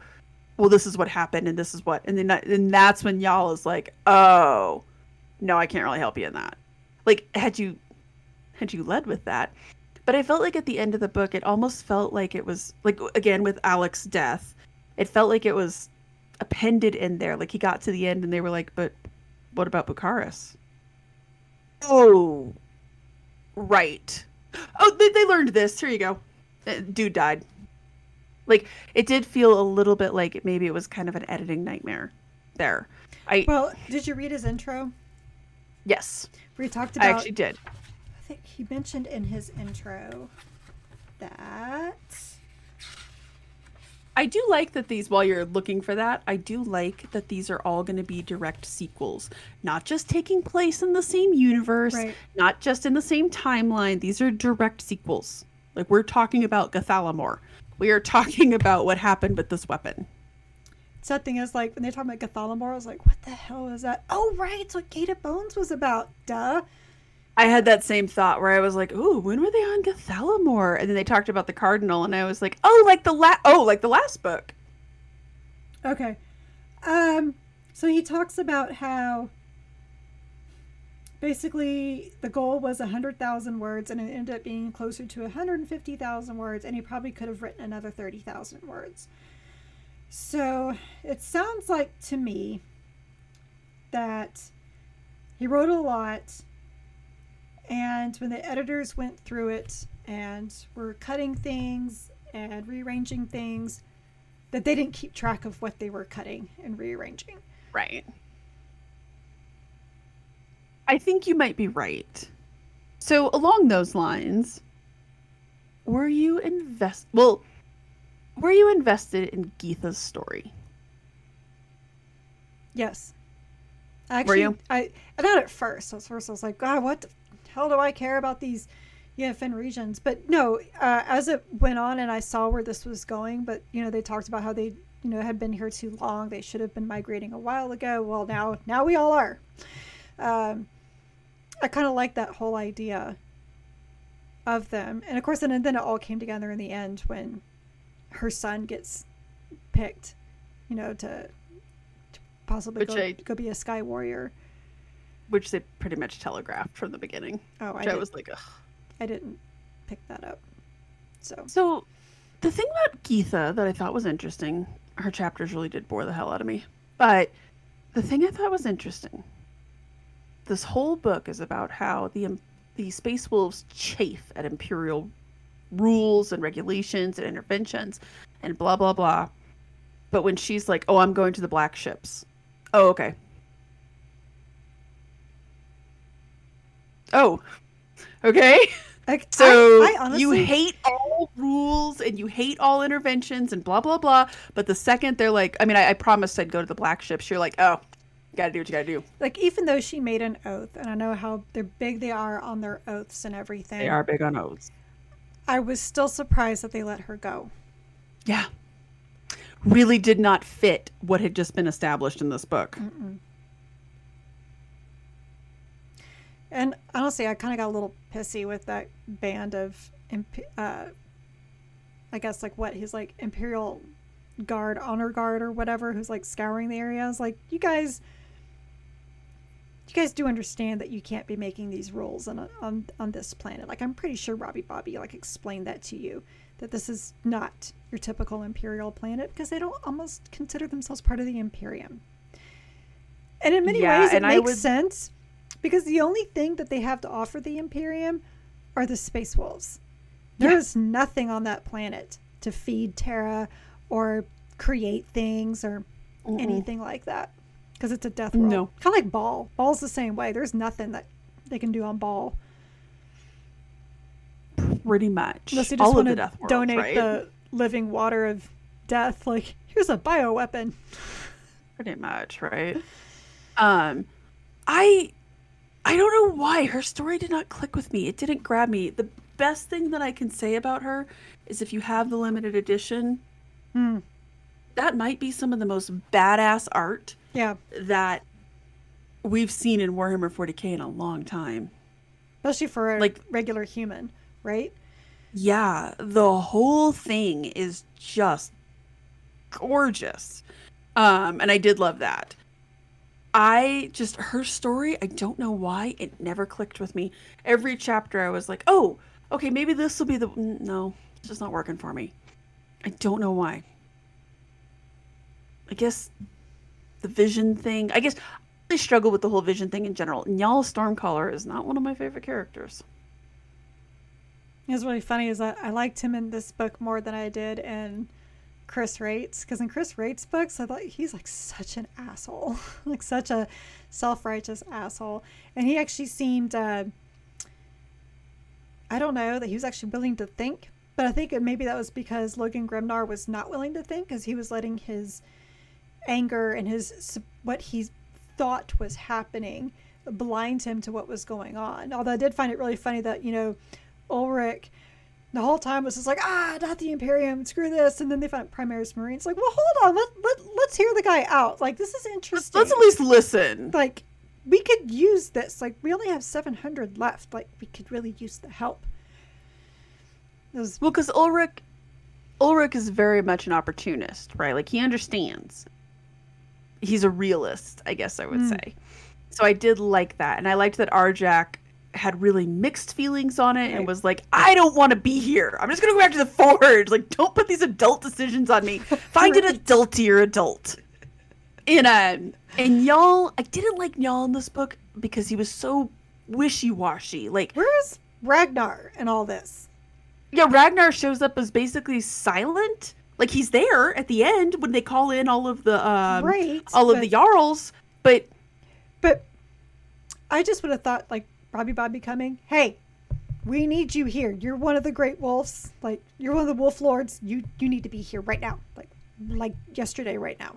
well, this is what happened and this is what, and then that, and that's when Njal is like, oh, no, I can't really help you in that. Like, had you, had you led with that, but I felt like at the end of the book, it almost felt like it was like again with Alex's death, it felt like it was appended in there. Like he got to the end and they were like, but what about Bucharis? Oh, right. Oh, they, they learned this. Here you go. Uh, dude died. Like it did feel a little bit like maybe it was kind of an editing nightmare there. I Well, did you read his intro? Yes. We talked about I actually did. I think he mentioned in his intro that I do like that these, while you're looking for that, I do like that these are all going to be direct sequels, not just taking place in the same universe, right. not just in the same timeline. These are direct sequels. Like we're talking about Gathalamor we are talking *laughs* about what happened with this weapon. Sad thing is, like, when they talk about Gathalamor, I was like, what the hell is that? Oh, right. It's what Gate of Bones was about. Duh. I had that same thought where I was like, "Ooh, when were they on Gathalamor?" And then they talked about the Cardinal, and I was like, "Oh, like the last, oh, like the last book." Okay, um, so he talks about how basically the goal was 100,000 words and it ended up being closer to 150,000 words and he probably could have written another 30,000 words. So it sounds like to me that he wrote a lot And when the editors went through it and were cutting things and rearranging things, that they didn't keep track of what they were cutting and rearranging. Right. I think you might be right. So along those lines, were you invest well, were you invested in Geetha's story? Yes. Actually, were you? I not at first. At first, I was like, God, what the hell do I care about these Ye-Fen regions? But no, uh, as it went on, and I saw where this was going. But you know, they talked about how they, you know, had been here too long. They should have been migrating a while ago. Well, now, now we all are. Um, I kind of like that whole idea of them. And of course, and then it all came together in the end when her son gets picked, you know, to, to possibly go, I, go be a sky warrior. Which they pretty much telegraphed from the beginning. Oh, I, I was like, Ugh. I didn't pick that up. So, so the thing about Geetha that I thought was interesting, her chapters really did bore the hell out of me. But the thing I thought was interesting this whole book is about how the the space wolves chafe at imperial rules and regulations and interventions and blah blah blah. But when she's like, "Oh, I'm going to the black ships." Oh, okay. Oh. Okay. Like, so I, I honestly... you hate all rules and you hate all interventions and blah blah blah. But the second they're like, I mean, I, I promised I'd go to the black ships. You're like, oh, gotta do what you gotta do. Like even though she made an oath, and I know how they're big they are on their oaths and everything. They are big on oaths. I was still surprised that they let her go. Yeah. Really did not fit what had just been established in this book. Mm-mm. And honestly, I kind of got a little pissy with that band of, uh, I guess, like what he's like Imperial Guard, Honor Guard, or whatever, who's like scouring the area. I was like, you guys you guys do understand that you can't be making these rules on, on on this planet. Like I'm pretty sure Robbie Bobby like explained that to you that this is not your typical imperial planet because they don't almost consider themselves part of the Imperium. And in many yeah, ways, it makes would... sense because the only thing that they have to offer the Imperium are the space wolves. There's yeah. nothing on that planet to feed Terra or create things or Mm-mm. anything like that because it's a death world. No, kind of like Baal. Baal's the same way. There's nothing that they can do on Baal. Pretty much. Unless they just want to donate right? the living water of death. Like *laughs* here's a bio weapon. Pretty much, right? Um, I, I don't know why her story did not click with me. It didn't grab me. The best thing that I can say about her is if you have the limited edition, hmm. that might be some of the most badass art yeah. That we've seen in Warhammer 40k in a long time. Especially for a like regular human, right? Yeah, the whole thing is just gorgeous. Um, and I did love that. I just her story, I don't know why it never clicked with me. Every chapter I was like, "Oh, okay, maybe this will be the no, it's just not working for me." I don't know why. I guess the vision thing. I guess I struggle with the whole vision thing in general. Njal Stormcaller is not one of my favorite characters. It's really funny is that I liked him in this book more than I did in Chris Wraight because in Chris Wraight books I thought he's like such an asshole, *laughs* like such a self-righteous asshole, and he actually seemed uh, I don't know that he was actually willing to think, but I think maybe that was because Logan Grimnar was not willing to think because he was letting his anger and his what he thought was happening blind him to what was going on. Although I did find it really funny that you know Ulrik the whole time was just like ah not the Imperium screw this and then they find Primaris Marines like well hold on let, let, let's hear the guy out like this is interesting. Let's at least listen. Like we could use this like we only have 700 left like we could really use the help. Was... Well, because Ulrik Ulrik is very much an opportunist, right? Like he understands he's a realist, I guess I would mm. say. So I did like that, and I liked that Arjac had really mixed feelings on it and was like, I don't want to be here. I'm just gonna go back to the forge. Like, don't put these adult decisions on me. *laughs* Find right. an adultier adult. And um, and Njal, I didn't like Njal in this book because he was so wishy-washy. Like where's Ragnar and all this? Yeah, Ragnar shows up as basically silent. Like he's there at the end when they call in all of the um, right, all of the jarls, but but I just would have thought like Robbie Bobby coming, hey, we need you here. You're one of the great wolves. Like you're one of the wolf lords. You you need to be here right now. Like like yesterday, right now.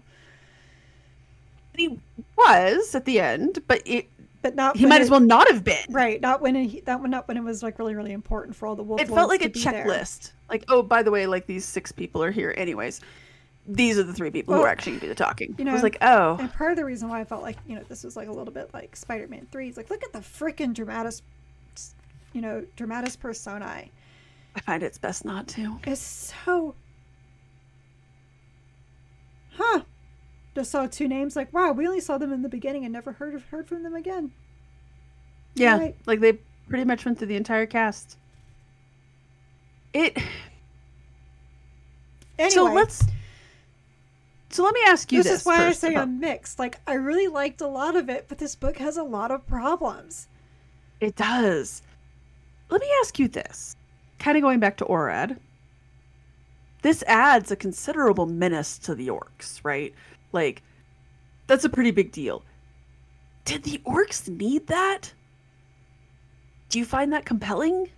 He was at the end, but it but not. He might it, as well not have been. Right, not when he, that not when it was like really really important for all the wolf. It felt like a checklist. Like oh, by the way, like these six people are here. Anyways, these are the three people well, who are actually going to the talking. You know, I was like, oh. And part of the reason why I felt like you know this was like a little bit like Spider Man Three. It's like look at the freaking dramatis, you know, dramatis personae. I find it's best not to. It's so. Huh. Just saw two names. Like wow, we only saw them in the beginning and never heard of heard from them again. Yeah, right. like they pretty much went through the entire cast. It. *sighs* Anyway. So let's so let me ask you this. This is why I say about... I'm mixed. Like I really liked a lot of it, but this book has a lot of problems. It does. Let me ask you this. Kind of going back to Orad. This adds a considerable menace to the orcs, right? Like that's a pretty big deal. Did the orcs need that? Do you find that compelling?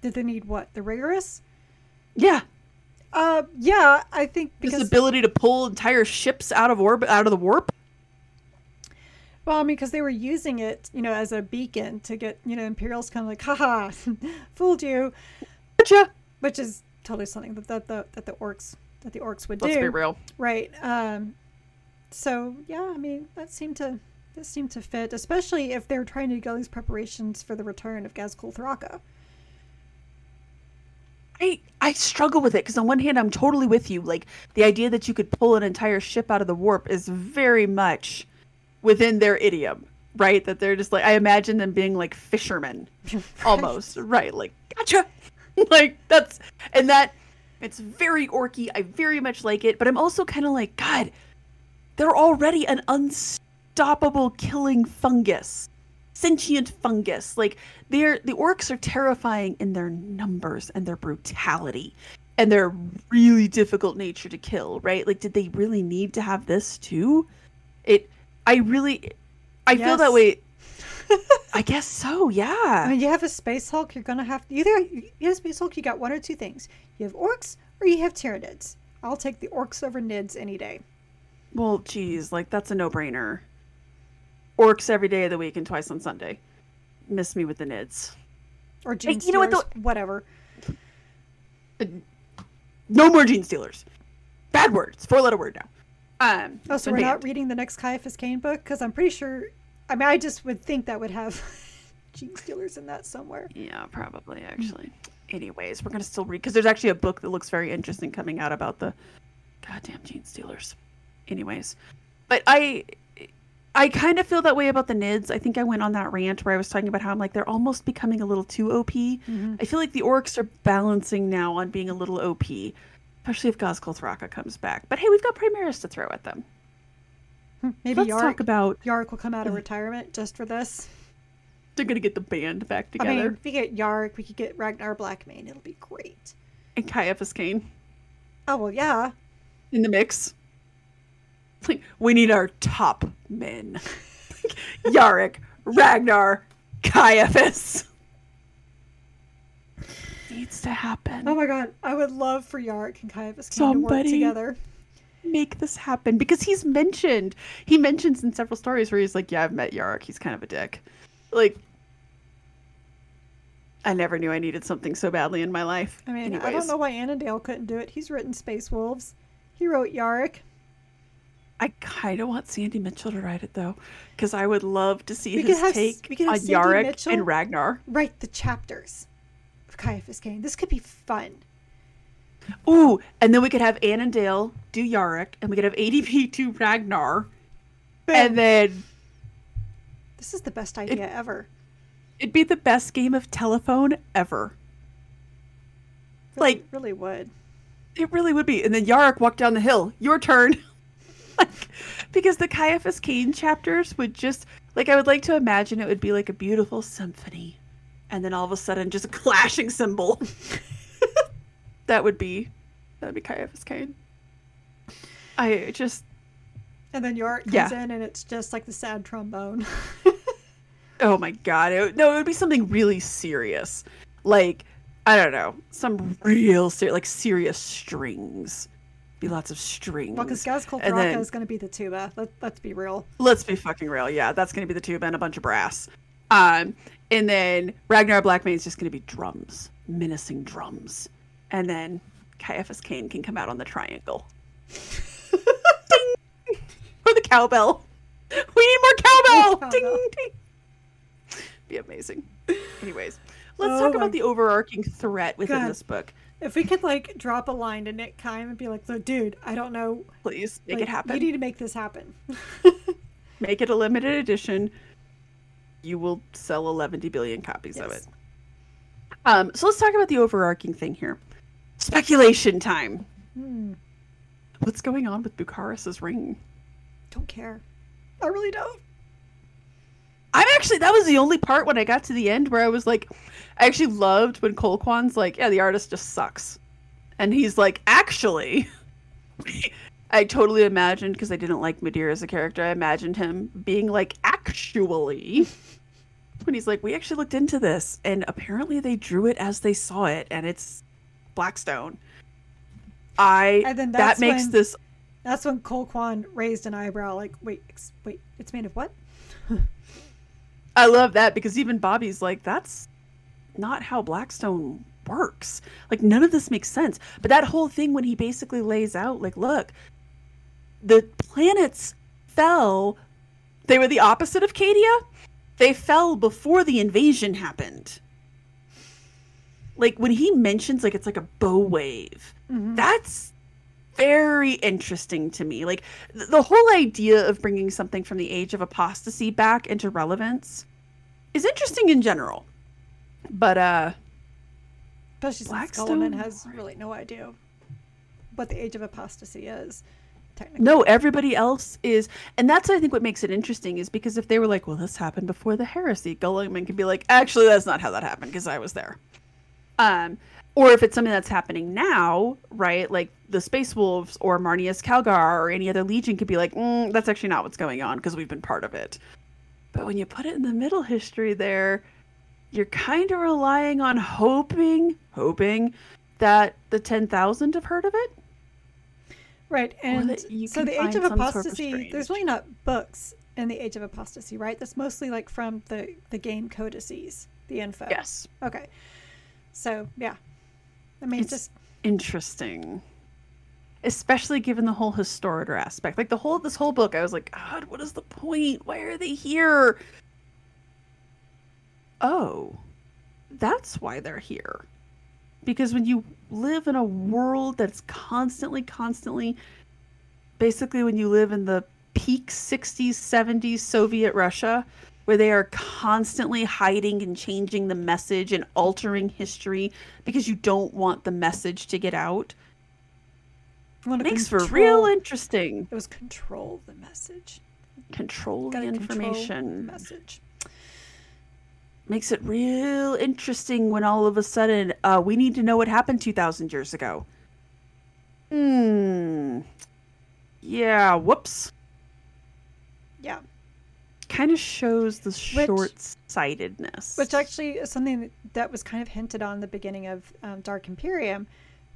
Did they need what? The rigorous? Yeah. Uh, yeah, I think because this ability to pull entire ships out of orbit, out of the warp. Well, I mean, because they were using it, you know, as a beacon to get, you know, Imperials kind of like, haha, *laughs* fooled you. Gotcha. Which is totally something that, that the that the orcs that the orcs would Let's do. Let's be real. Right. Um. So yeah, I mean, that seemed to that seemed to fit, especially if they're trying to get all these preparations for the return of Ghazghkull Thraka. I I struggle with it because on one hand I'm totally with you. Like the idea that you could pull an entire ship out of the warp is very much within their idiom, right? That they're just like I imagine them being like fishermen, *laughs* almost, right? Like gotcha, *laughs* like that's and that it's very orky. I very much like it, but I'm also kind of like God. They're already an unstoppable killing fungus sentient fungus. Like they're the orcs are terrifying in their numbers and their brutality and their really difficult nature to kill, right? Like did they really need to have this too? It I really I yes. feel that way. *laughs* I guess so, yeah. I mean, you have a space hulk, you're gonna have either you have a space hulk, you got one or two things. You have orcs or you have tyranids. I'll take the orcs over nids any day. Well, geez, like that's a no-brainer orcs every day of the week and twice on Sunday. Miss me with the nids. Or gene hey, you know what? The... Whatever. no more Genestealers. Bad words. Four letter word now. Um, oh, so we're banned. not reading the next Caiaphas Cain book because I'm pretty sure. I mean, I just would think that would have *laughs* Genestealers in that somewhere. Yeah, probably actually. Anyways, we're gonna still read because there's actually a book that looks very interesting coming out about the goddamn Genestealers. Anyways, but I I kind of feel that way about the NIDS. I think I went on that rant where I was talking about how I'm like they're almost becoming a little too OP. Mm-hmm. I feel like the orcs are balancing now on being a little OP, especially if Ghazghkull Thraka comes back. But hey, we've got Primaris to throw at them. Hmm, maybe Let's Yarrick, talk about Yarrick will come out of retirement just for this. They're gonna get the band back together. I mean, if we get Yarrick, we could get Ragnar Blackmane. It'll be great. And Caiaphas Cain. Oh well, yeah. In the mix. Like, we need our top men. Yarrick, Ragnar, Caiaphas. Needs to happen. Oh my god, I would love for Yarrick and Caiaphas to work together. Make this happen because he's mentioned. He mentions in several stories where he's like, "Yeah, I've met Yarrick. He's kind of a dick." Like, I never knew I needed something so badly in my life. I mean, Anyways. I don't know why Annandale couldn't do it. He's written Space Wolves. He wrote Yarrick. I kind of want Sandy Mitchell to write it though, because I would love to see we his have, take on Yarrick Mitchell and Ragnar. Write the chapters of Caiaphas Cain. This could be fun. Ooh, and then we could have Annandale do Yarrick, and we could have ADB *laughs* do Ragnar, and then this is the best idea it, ever. It'd be the best game of telephone ever. Really, like, really would. It really would be. And then Yarrick walked down the hill. Your turn. *laughs* *laughs* like, because the Caiaphas Cain chapters would just Like I would like to imagine it would be like a beautiful symphony, and then all of a sudden just a clashing cymbal. *laughs* that would be, that would be Caiaphas Cain. I just. And then Yarrick comes yeah. in, and it's just like the sad trombone. *laughs* oh my god! It, no, it would be something really serious, like I don't know, some real ser- like serious strings be lots of strings. Well, because Ghazghkull Thraka is going to be the tuba. Let, let's be real. Let's be fucking real. Yeah, that's going to be the tuba and a bunch of brass. Um, and then Ragnar Blackmane is just going to be drums, menacing drums. And then Caiaphas Cain can come out on the triangle. *laughs* ding! Or the cowbell. We need more cowbell! cowbell. Ding, ding. Be amazing. Anyways, let's oh talk about the overarching threat within God. this book. If we could like drop a line to Nick Kyme and be like, "Look, dude, I don't know. Please make like, it happen. You need to make this happen. *laughs* make it a limited edition. You will sell 11 billion copies yes. of it. Um, so let's talk about the overarching thing here. Speculation time. Hmm. What's going on with Bucharis's ring? Don't care. I really don't. I'm actually that was the only part when I got to the end where I was like, I actually loved when Cole like, yeah, the artist just sucks. And he's like, actually, *laughs* I totally imagined, because I didn't like Midir as a character, I imagined him being like, actually. *laughs* when he's like, we actually looked into this, and apparently they drew it as they saw it, and it's Blackstone. I and then that makes when, this. That's when Cole raised an eyebrow, like, wait, wait, it's made of what? *laughs* I love that because even Bobby's like, that's not how Blackstone works. Like none of this makes sense. But that whole thing when he basically lays out like look, the planets fell they were the opposite of Cadia. They fell before the invasion happened. Like when he mentions like it's like a bow wave. Mm-hmm. That's very interesting to me. Like th- the whole idea of bringing something from the age of apostasy back into relevance is interesting in general. But uh especially Blackstone, since Guilliman has really no idea what the age of apostasy is. Technically. No, everybody else is, and that's I think what makes it interesting is because if they were like, "Well, this happened before the heresy," Guilliman could be like, "Actually, that's not how that happened because I was there." Um, or if it's something that's happening now, right? Like the Space Wolves or Marneus Calgar or any other Legion could be like, mm, "That's actually not what's going on because we've been part of it." But when you put it in the middle history, there, you're kind of relying on hoping, hoping that the 10,000 have heard of it. Right. And so the Age of Apostasy, sort of there's really not books in the Age of Apostasy, right? That's mostly like from the, the game codices, the info. Yes. Okay. So, yeah. I mean, it's just interesting. Especially given the whole Historitor aspect. Like the whole this whole book, I was like, God, what is the point? Why are they here? oh, that's why they're here. Because when you live in a world that's constantly, constantly, basically, when you live in the peak 60s, 70s Soviet Russia, where they are constantly hiding and changing the message and altering history because you don't want the message to get out. Makes control, for real interesting. It was control the message. Control the information. message makes it real interesting when all of a sudden uh, we need to know what happened 2,000 years ago. Hmm. Yeah, whoops. Yeah. Kind of shows the short sightedness. Which actually is something that was kind of hinted on the beginning of um, Dark Imperium,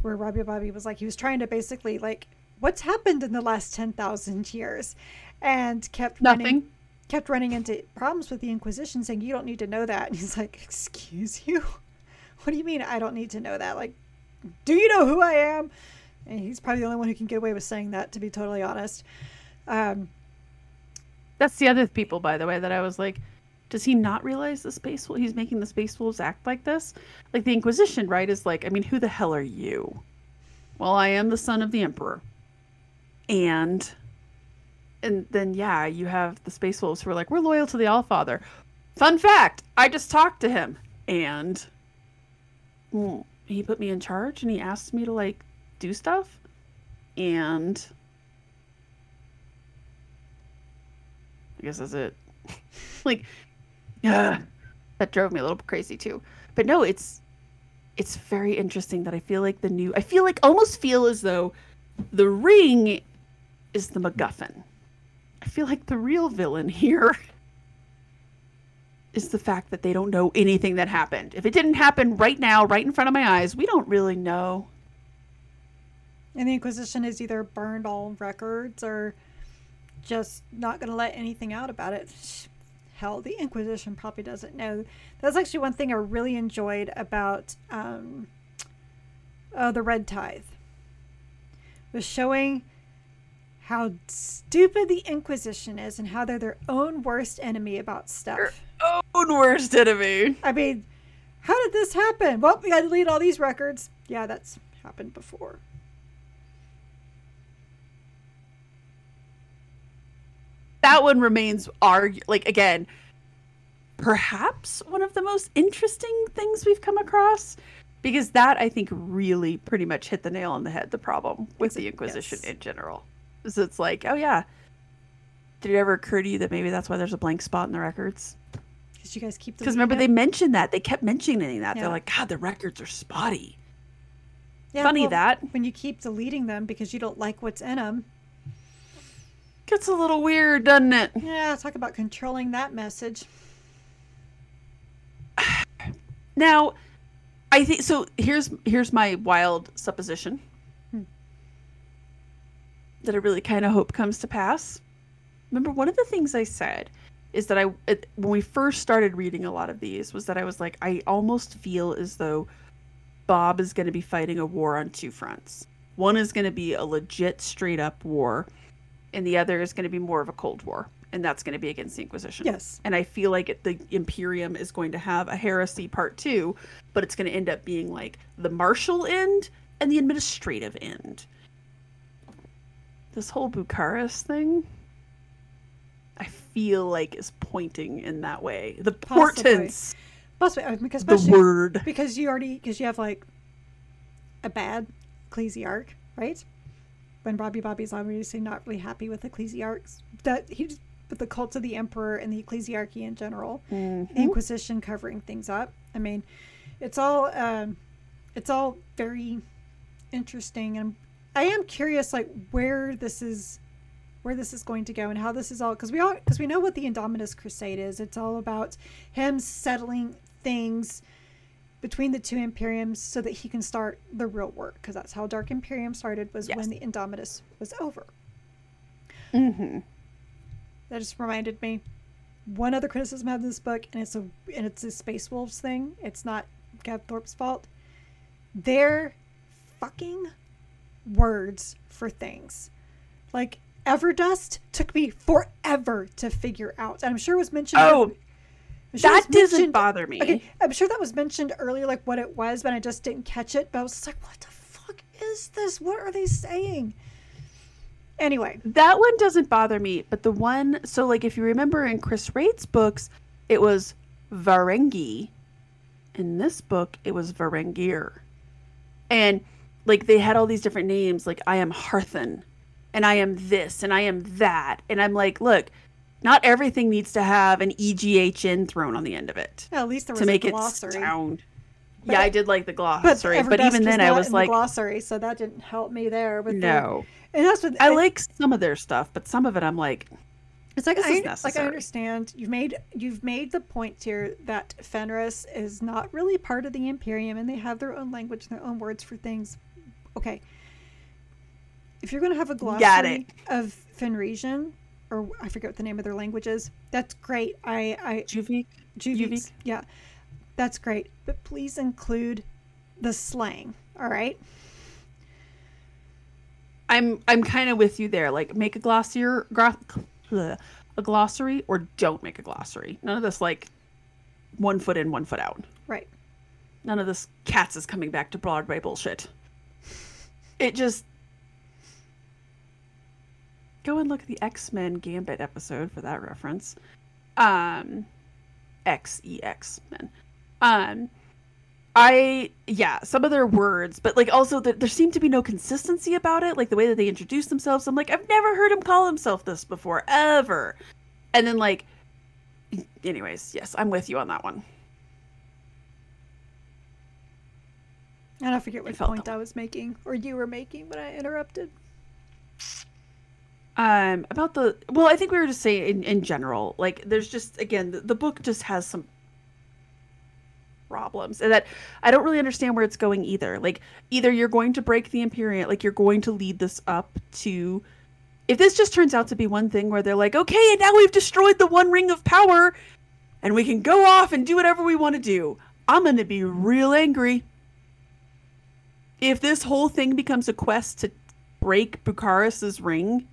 where Robbie Bobby was like, he was trying to basically, like, what's happened in the last 10,000 years? And kept Nothing. Running, kept running into problems with the Inquisition, saying, You don't need to know that. And he's like, Excuse you? *laughs* What do you mean I don't need to know that? Like, do you know who I am? And he's probably the only one who can get away with saying that, to be totally honest. Um, That's the other people, by the way, that I was like, does he not realize the space wolf he's making the space wolves act like this? Like the inquisition right is like i mean who the hell are you? Well i am the son of the emperor. And and then yeah, you have the Space Wolves who are like, we're loyal to the Allfather. Fun fact: I just talked to him, and well, he put me in charge, and he asked me to like do stuff, and I guess that's it. *laughs* like, yeah, that drove me a little crazy too. But no, it's it's very interesting that I feel like the new I feel like almost feel as though the ring is the MacGuffin. I feel like the real villain here *laughs* is the fact that they don't know anything that happened. If it didn't happen right now, right in front of my eyes, we don't really know. And the Inquisition has either burned all records or just not going to let anything out about it. Hell, the Inquisition probably doesn't know. That's actually one thing I really enjoyed about um, uh, the Red Tithe was showing how stupid the Inquisition is and how they're their own worst enemy about stuff. Their own worst enemy. I mean, how did this happen? Well, we got to delete all these records. Yeah, that's happened before. That one remains arg like again, perhaps one of the most interesting things we've come across because that I think really pretty much hit the nail on the head. The problem with the Inquisition yes. in general is it's like, oh yeah, did it ever occur to you that maybe that's why there's a blank spot in the records? Because you guys keep because remember they mentioned that they kept mentioning that yeah. they're like, God, the records are spotty. Yeah, Funny well, that when you keep deleting them because you don't like what's in them, gets a little weird, doesn't it? Yeah, talk about controlling that message. *sighs* Now, I think so. Here's here's my wild supposition hmm. that I really kind of hope comes to pass. Remember, one of the things I said is that I it, when we first started reading a lot of these was that I was like, I almost feel as though Bob is going to be fighting a war on two fronts. One is going to be a legit, straight up war, and the other is going to be more of a Cold War and that's going to be against the Inquisition. Yes. And I feel like it, the Imperium is going to have a heresy part two, but it's going to end up being like the martial end and the administrative end. This whole Bucharis thing, I feel like is pointing in that way. The portents. Possibly, because the word because you already because you have like a bad ecclesiarch, right? When Robbie Bobby's obviously not really happy with ecclesiarchs, that he but the cult of the emperor and the ecclesiarchy in general, mm-hmm. Inquisition covering things up. I mean, it's all um, it's all very interesting, and I am curious, like where this is where this is going to go and how this is all because we all because we know what the Indomitus Crusade is. It's all about him settling things between the two imperiums so that he can start the real work because that's how Dark Imperium started was yes. when the Indomitus was over. Mm-hmm that just reminded me. One other criticism of this book, and it's a and it's a Space Wolves thing. It's not Gav Thorpe's fault. Their fucking words for things, like Everdust, took me forever to figure out. And I'm sure it was mentioned. Oh, sure that doesn't bother me. Okay, I'm sure that was mentioned earlier, like what it was, but I just didn't catch it. But I was like, what the fuck is this? What are they saying? Anyway, that one doesn't bother me, but the one so like if you remember in Chris Wraight's books, it was Varengi. In this book, it was Varengir. And like they had all these different names, like I am Harthan, and I am this, and I am that. And I'm like, look, not everything needs to have an EGHN thrown on the end of it. Well, at least there was to make it sound. But, yeah, I did like the glossary, but, but even then, I was like glossary, so that didn't help me there. But no, and that's what I it, like some of their stuff, but some of it I'm like, it's like I, like I understand you've made you've made the point here that Fenris is not really part of the Imperium and they have their own language and their own words for things. Okay. If you're gonna have a glossary of Fenrisian, or I forget what the name of their language is. that's great. I I Juvjk. Juvjk. Yeah. That's great. But please include the slang. All right. I'm I'm kind of with you there. Like make a glossary, a glossary, or don't make a glossary. None of this like one foot in, one foot out. Right. None of this cats is coming back to Broadway bullshit. It just go and look at the X Men Gambit episode for that reference. Um, X E X Men. Um, I yeah, some of their words, but like also that there seemed to be no consistency about it, like the way that they introduce themselves. I'm like, I've never heard him call himself this before, ever. And then like anyways, yes, I'm with you on that one. And I forget what point I was making or you were making, but I interrupted. Um, about the well, I think we were just saying in, in general, like there's just again the, the book just has some problems and that I don't really understand where it's going either. Like either you're going to break the Imperium, like you're going to lead this up to if this just turns out to be one thing where they're like, okay, and now we've destroyed the one ring of power and we can go off and do whatever we want to do. I'm going to be real angry. If this whole thing becomes a quest to break Bucharis's ring,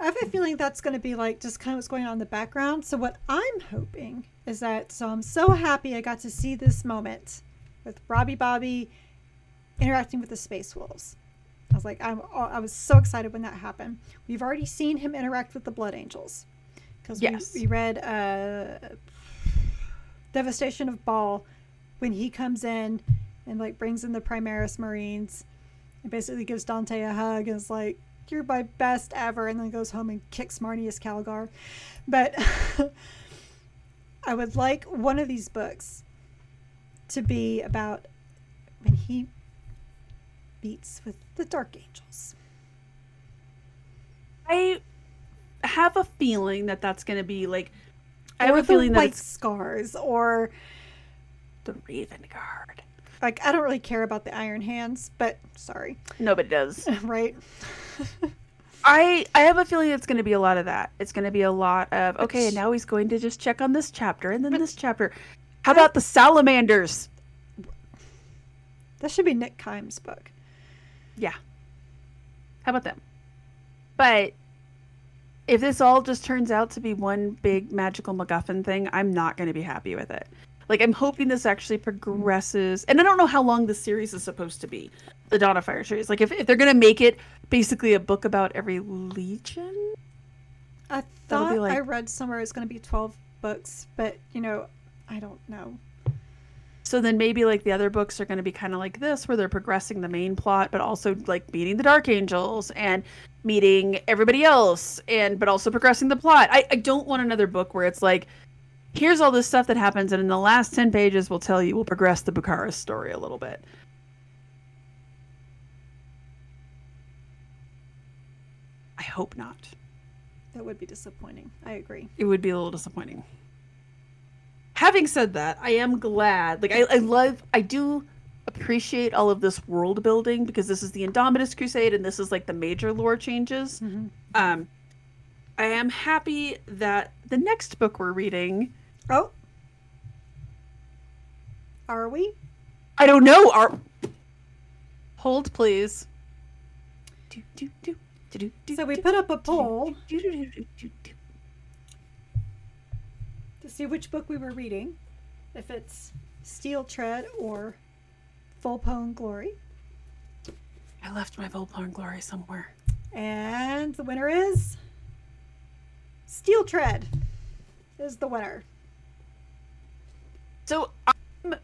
I have a feeling that's going to be like just kind of what's going on in the background. So what I'm hoping is that so I'm so happy I got to see this moment with Robbie Bobby interacting with the Space Wolves. I was like, I'm, I was so excited when that happened. We've already seen him interact with the Blood Angels because yes. we, we, read uh, Devastation of Baal when he comes in and like brings in the Primaris Marines and basically gives Dante a hug and is like, "You're my best ever," and then goes home and kicks Marneus Calgar. But *laughs* I would like one of these books to be about when he beats with the Dark Angels. I have a feeling that that's going to be like. I have a feeling that it's scars or the Raven Guard. Like I don't really care about the Iron Hands, but sorry, nobody does, *laughs* right? I I have a feeling it's going to be a lot of that. It's going to be a lot of okay, and now he's going to just check on this chapter and then this chapter. How about the salamanders? That should be Nick Kyme's book. Yeah. How about them? But if this all just turns out to be one big magical MacGuffin thing, I'm not going to be happy with it. Like, I'm hoping this actually progresses. And I don't know how long the series is supposed to be, the Dawn of Fire series. Like, if, if they're going to make it basically a book about every legion. I thought like... I read somewhere it's going to be 12 books, but, you know, I don't know. So then maybe like the other books are going to be kind of like this, where they're progressing the main plot, but also like meeting the Dark Angels and meeting everybody else, and but also progressing the plot. I, I don't want another book where it's like, here's all this stuff that happens, and in the last ten pages, we'll tell you, we'll progress the Bucharis story a little bit. Hope not. That would be disappointing. I agree. It would be a little disappointing having said that, I am glad. Like I, I love I do appreciate all of this world building because this is the Indomitus Crusade and this is like the major lore changes. Mm-hmm. Um I am happy that the next book we're reading Oh. Are we? I don't know. Are Hold please. So we put up a poll to see which book we were reading, if it's Steel Tread or Volpone Glory. I left my Volpone Glory somewhere. And the winner is Steel Tread is the winner. So I'm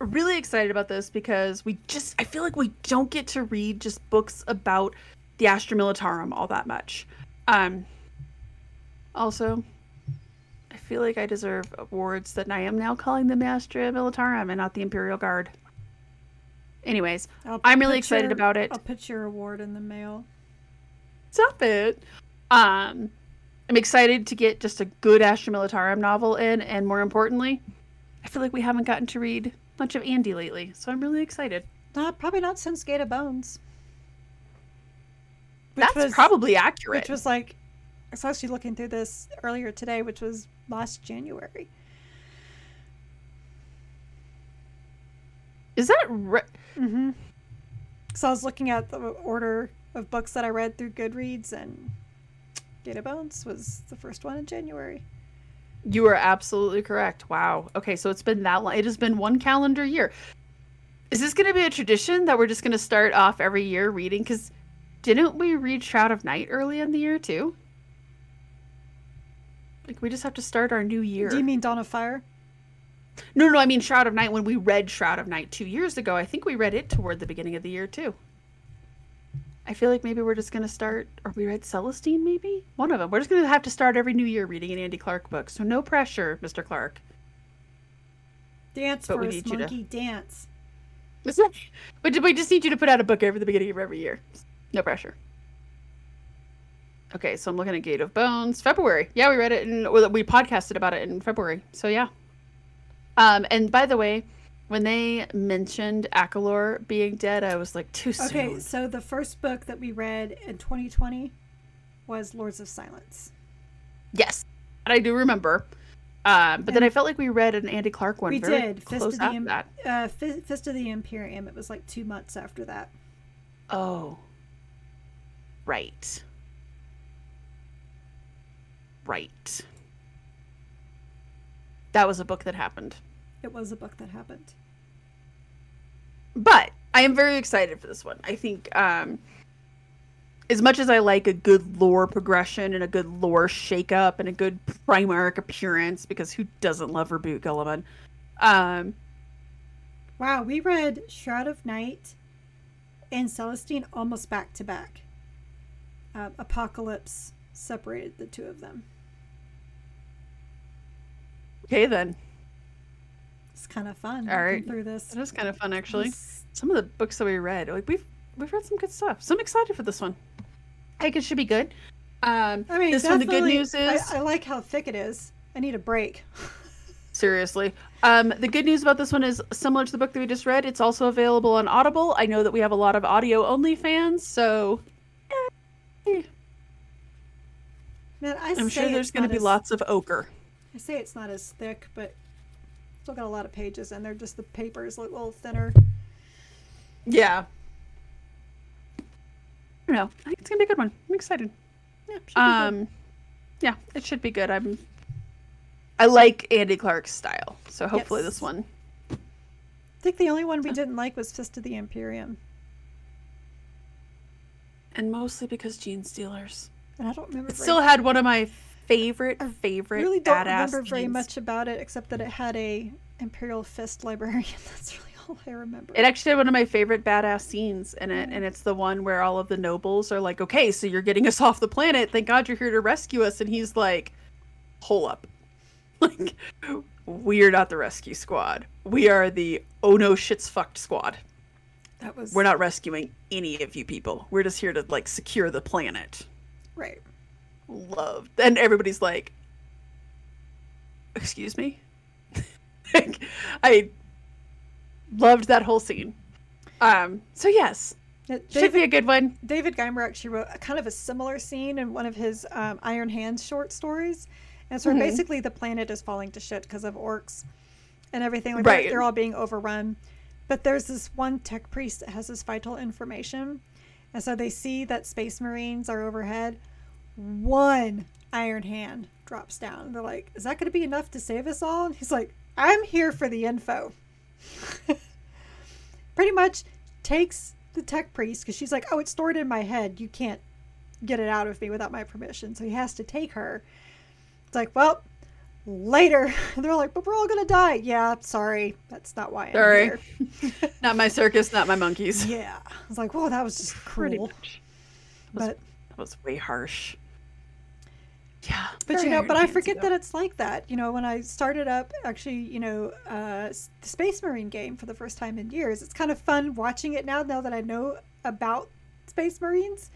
really excited about this because we just I feel like we don't get to read just books about the Astra Militarum all that much. Um also I feel like I deserve awards that I am now calling the Astra Militarum and not the Imperial Guard. Anyways, I'll I'm really excited your, about it. I'll put your award in the mail. Stop it. Um, I'm excited to get just a good Astra Militarum novel in, and more importantly, I feel like we haven't gotten to read much of Andy lately, so I'm really excited. Not probably not since Gate of Bones. That's was, probably accurate. Which was like, I was actually looking through this earlier today, which was last January. Is that right? Mm-hmm. So I was looking at the order of books that I read through Goodreads, and of Bones was the first one in January. You are absolutely correct. Wow. Okay, so it's been that long. It has been one calendar year. Is this going to be a tradition that we're just going to start off every year reading? Because didn't we read Shroud of Night early in the year too? Like we just have to start our new year. Do you mean Dawn of Fire? No, no, I mean Shroud of Night. When we read Shroud of Night two years ago, I think we read it toward the beginning of the year too. I feel like maybe we're just gonna start. Or we read Celestine, maybe one of them. We're just gonna have to start every new year reading an Andy Clark book. So no pressure, Mr. Clark. Dance but first, monkey, to... dance. *laughs* But we just need you to put out a book every the beginning of every year. No pressure. Okay, so I'm looking at Gate of Bones, February. Yeah, we read it and we podcasted about it in February. So yeah. Um, and by the way, when they mentioned Akalor being dead, I was like, too soon. Okay, so the first book that we read in 2020 was Lords of Silence. Yes, I do remember. Um, but and then I felt like we read an Andy Clark one. We did. Fist of, the, uh, Fist of the Imperium. It was like two months after that. Oh. Right. Right. That was a book that happened. It was a book that happened. But I am very excited for this one. I think um, as much as I like a good lore progression and a good lore shakeup and a good Primarch appearance, because who doesn't love Reboot Guilliman? Um, wow, we read Shroud of Night and Celestine almost back to back. Uh, Apocalypse separated the two of them. Okay, then. It's kind of fun. All right, through this. It is kind of fun, actually. It's... Some of the books that we read, like we've we've read some good stuff. So I'm excited for this one. I think it should be good. Um, I mean, this one, the good news is I, I like how thick it is. I need a break. *laughs* Seriously. Um, the good news about this one is similar to the book that we just read. It's also available on Audible. I know that we have a lot of audio only fans, so. Man, I am sure there's going to be as... lots of ochre. I say it's not as thick, but still got a lot of pages, and they're just the papers is a little thinner. Yeah. I don't know. I think it's gonna be a good one. I'm excited. Yeah. Um. Yeah, it should be good. I'm. I like Andy Clark's style, so hopefully yes. this one. I think the only one we didn't like was Fist of the Imperium. And mostly because Genestealers. And I don't remember. It still had one of my favorite, favorite. Badass. I really don't remember very much about it, except that it had a Imperial Fist librarian. *laughs* That's really all I remember. It actually had one of my favorite badass scenes in it, and mm. it's the one where all of the nobles are like, "Okay, so you're getting us *laughs* off the planet. Thank God you're here to rescue us." And he's like, "Hold up, *laughs* like, we are not the rescue squad. We are the oh no shit's fucked squad. That was. We're not rescuing any of you people. We're just here to like secure the planet." Right. Loved, and everybody's like, "Excuse me." *laughs* I loved that whole scene. Um, so yes, David, should be a good one. David Guymer actually wrote a kind of a similar scene in one of his um, Iron Hands short stories, and so mm-hmm. basically the planet is falling to shit because of orcs and everything. Like right. they're, they're all being overrun. But there's this one tech priest that has this vital information, and so they see that space marines are overhead. One Iron Hand drops down. They're like, "Is that going to be enough to save us all?" And he's like, "I'm here for the info." *laughs* pretty much takes the tech priest because she's like, oh, it's stored in my head. You can't get it out of me without my permission. So he has to take her. It's like, well, later. And *laughs* they're like, but we're all gonna die. Yeah, sorry. That's not why I'm sorry. here. *laughs* not my circus, not my monkeys. *laughs* Yeah. I was like, whoa, that was just cruel. That was, but that was way harsh. Yeah. But you know, but I forget that it's like that. You know, when I started up actually, you know, uh, the Space Marine game for the first time in years, it's kind of fun watching it now, now that I know about Space Marines.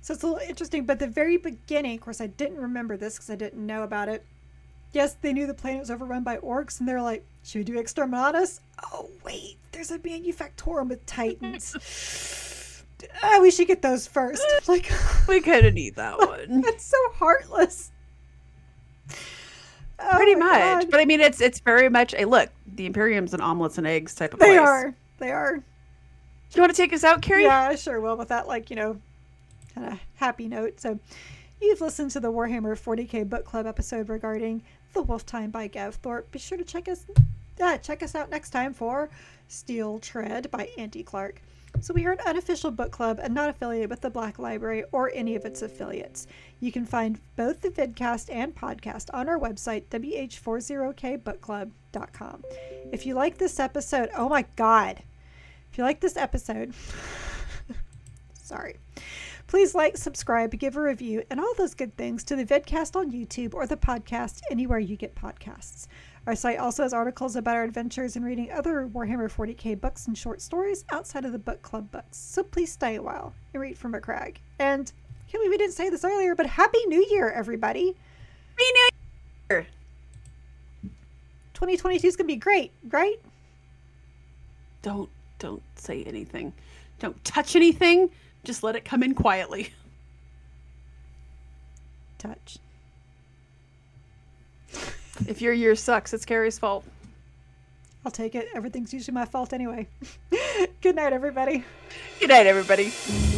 So it's a little interesting. But the very beginning, of course, I didn't remember this because I didn't know about it. Yes, they knew the planet was overrun by orcs, and they're like, should we do Exterminatus? Oh, wait, there's a Manufactorum with Titans. uh, *laughs* we should get those first. *laughs* Like we could have need that *laughs* one. That's so heartless. Oh Pretty much, God. but I mean, it's it's very much a look. The Imperium's an omelets and eggs type of they place. They are. They are. You want to take us out, Carrie? Yeah, sure will. With that, like you know, kind of happy note. So, you've listened to the Warhammer 40k book club episode regarding the Wolf Time by Gav Thorpe. Be sure to check us. Check us out next time for Steel Tread by Andy Clark. So we are an unofficial book club and not affiliated with the Black Library or any of its affiliates. You can find both the vidcast and podcast on our website, wh40kbookclub.com. If you like this episode, oh my god. If you like this episode, *laughs* Sorry. Please like, subscribe, give a review, and all those good things to the vidcast on YouTube or the podcast anywhere you get podcasts. Our site also has articles about our adventures in reading other Warhammer 40k books and short stories outside of the book club books. So please stay a while and read from a crag. And can't believe we didn't say this earlier, but Happy New Year, everybody! Happy New Year! 2022 is gonna be great, right? Don't don't say anything. Don't touch anything. Just let it come in quietly. Touch. if your year sucks, it's Carrie's fault. I'll take it. Everything's usually my fault anyway. *laughs* Good night, everybody. Good night, everybody.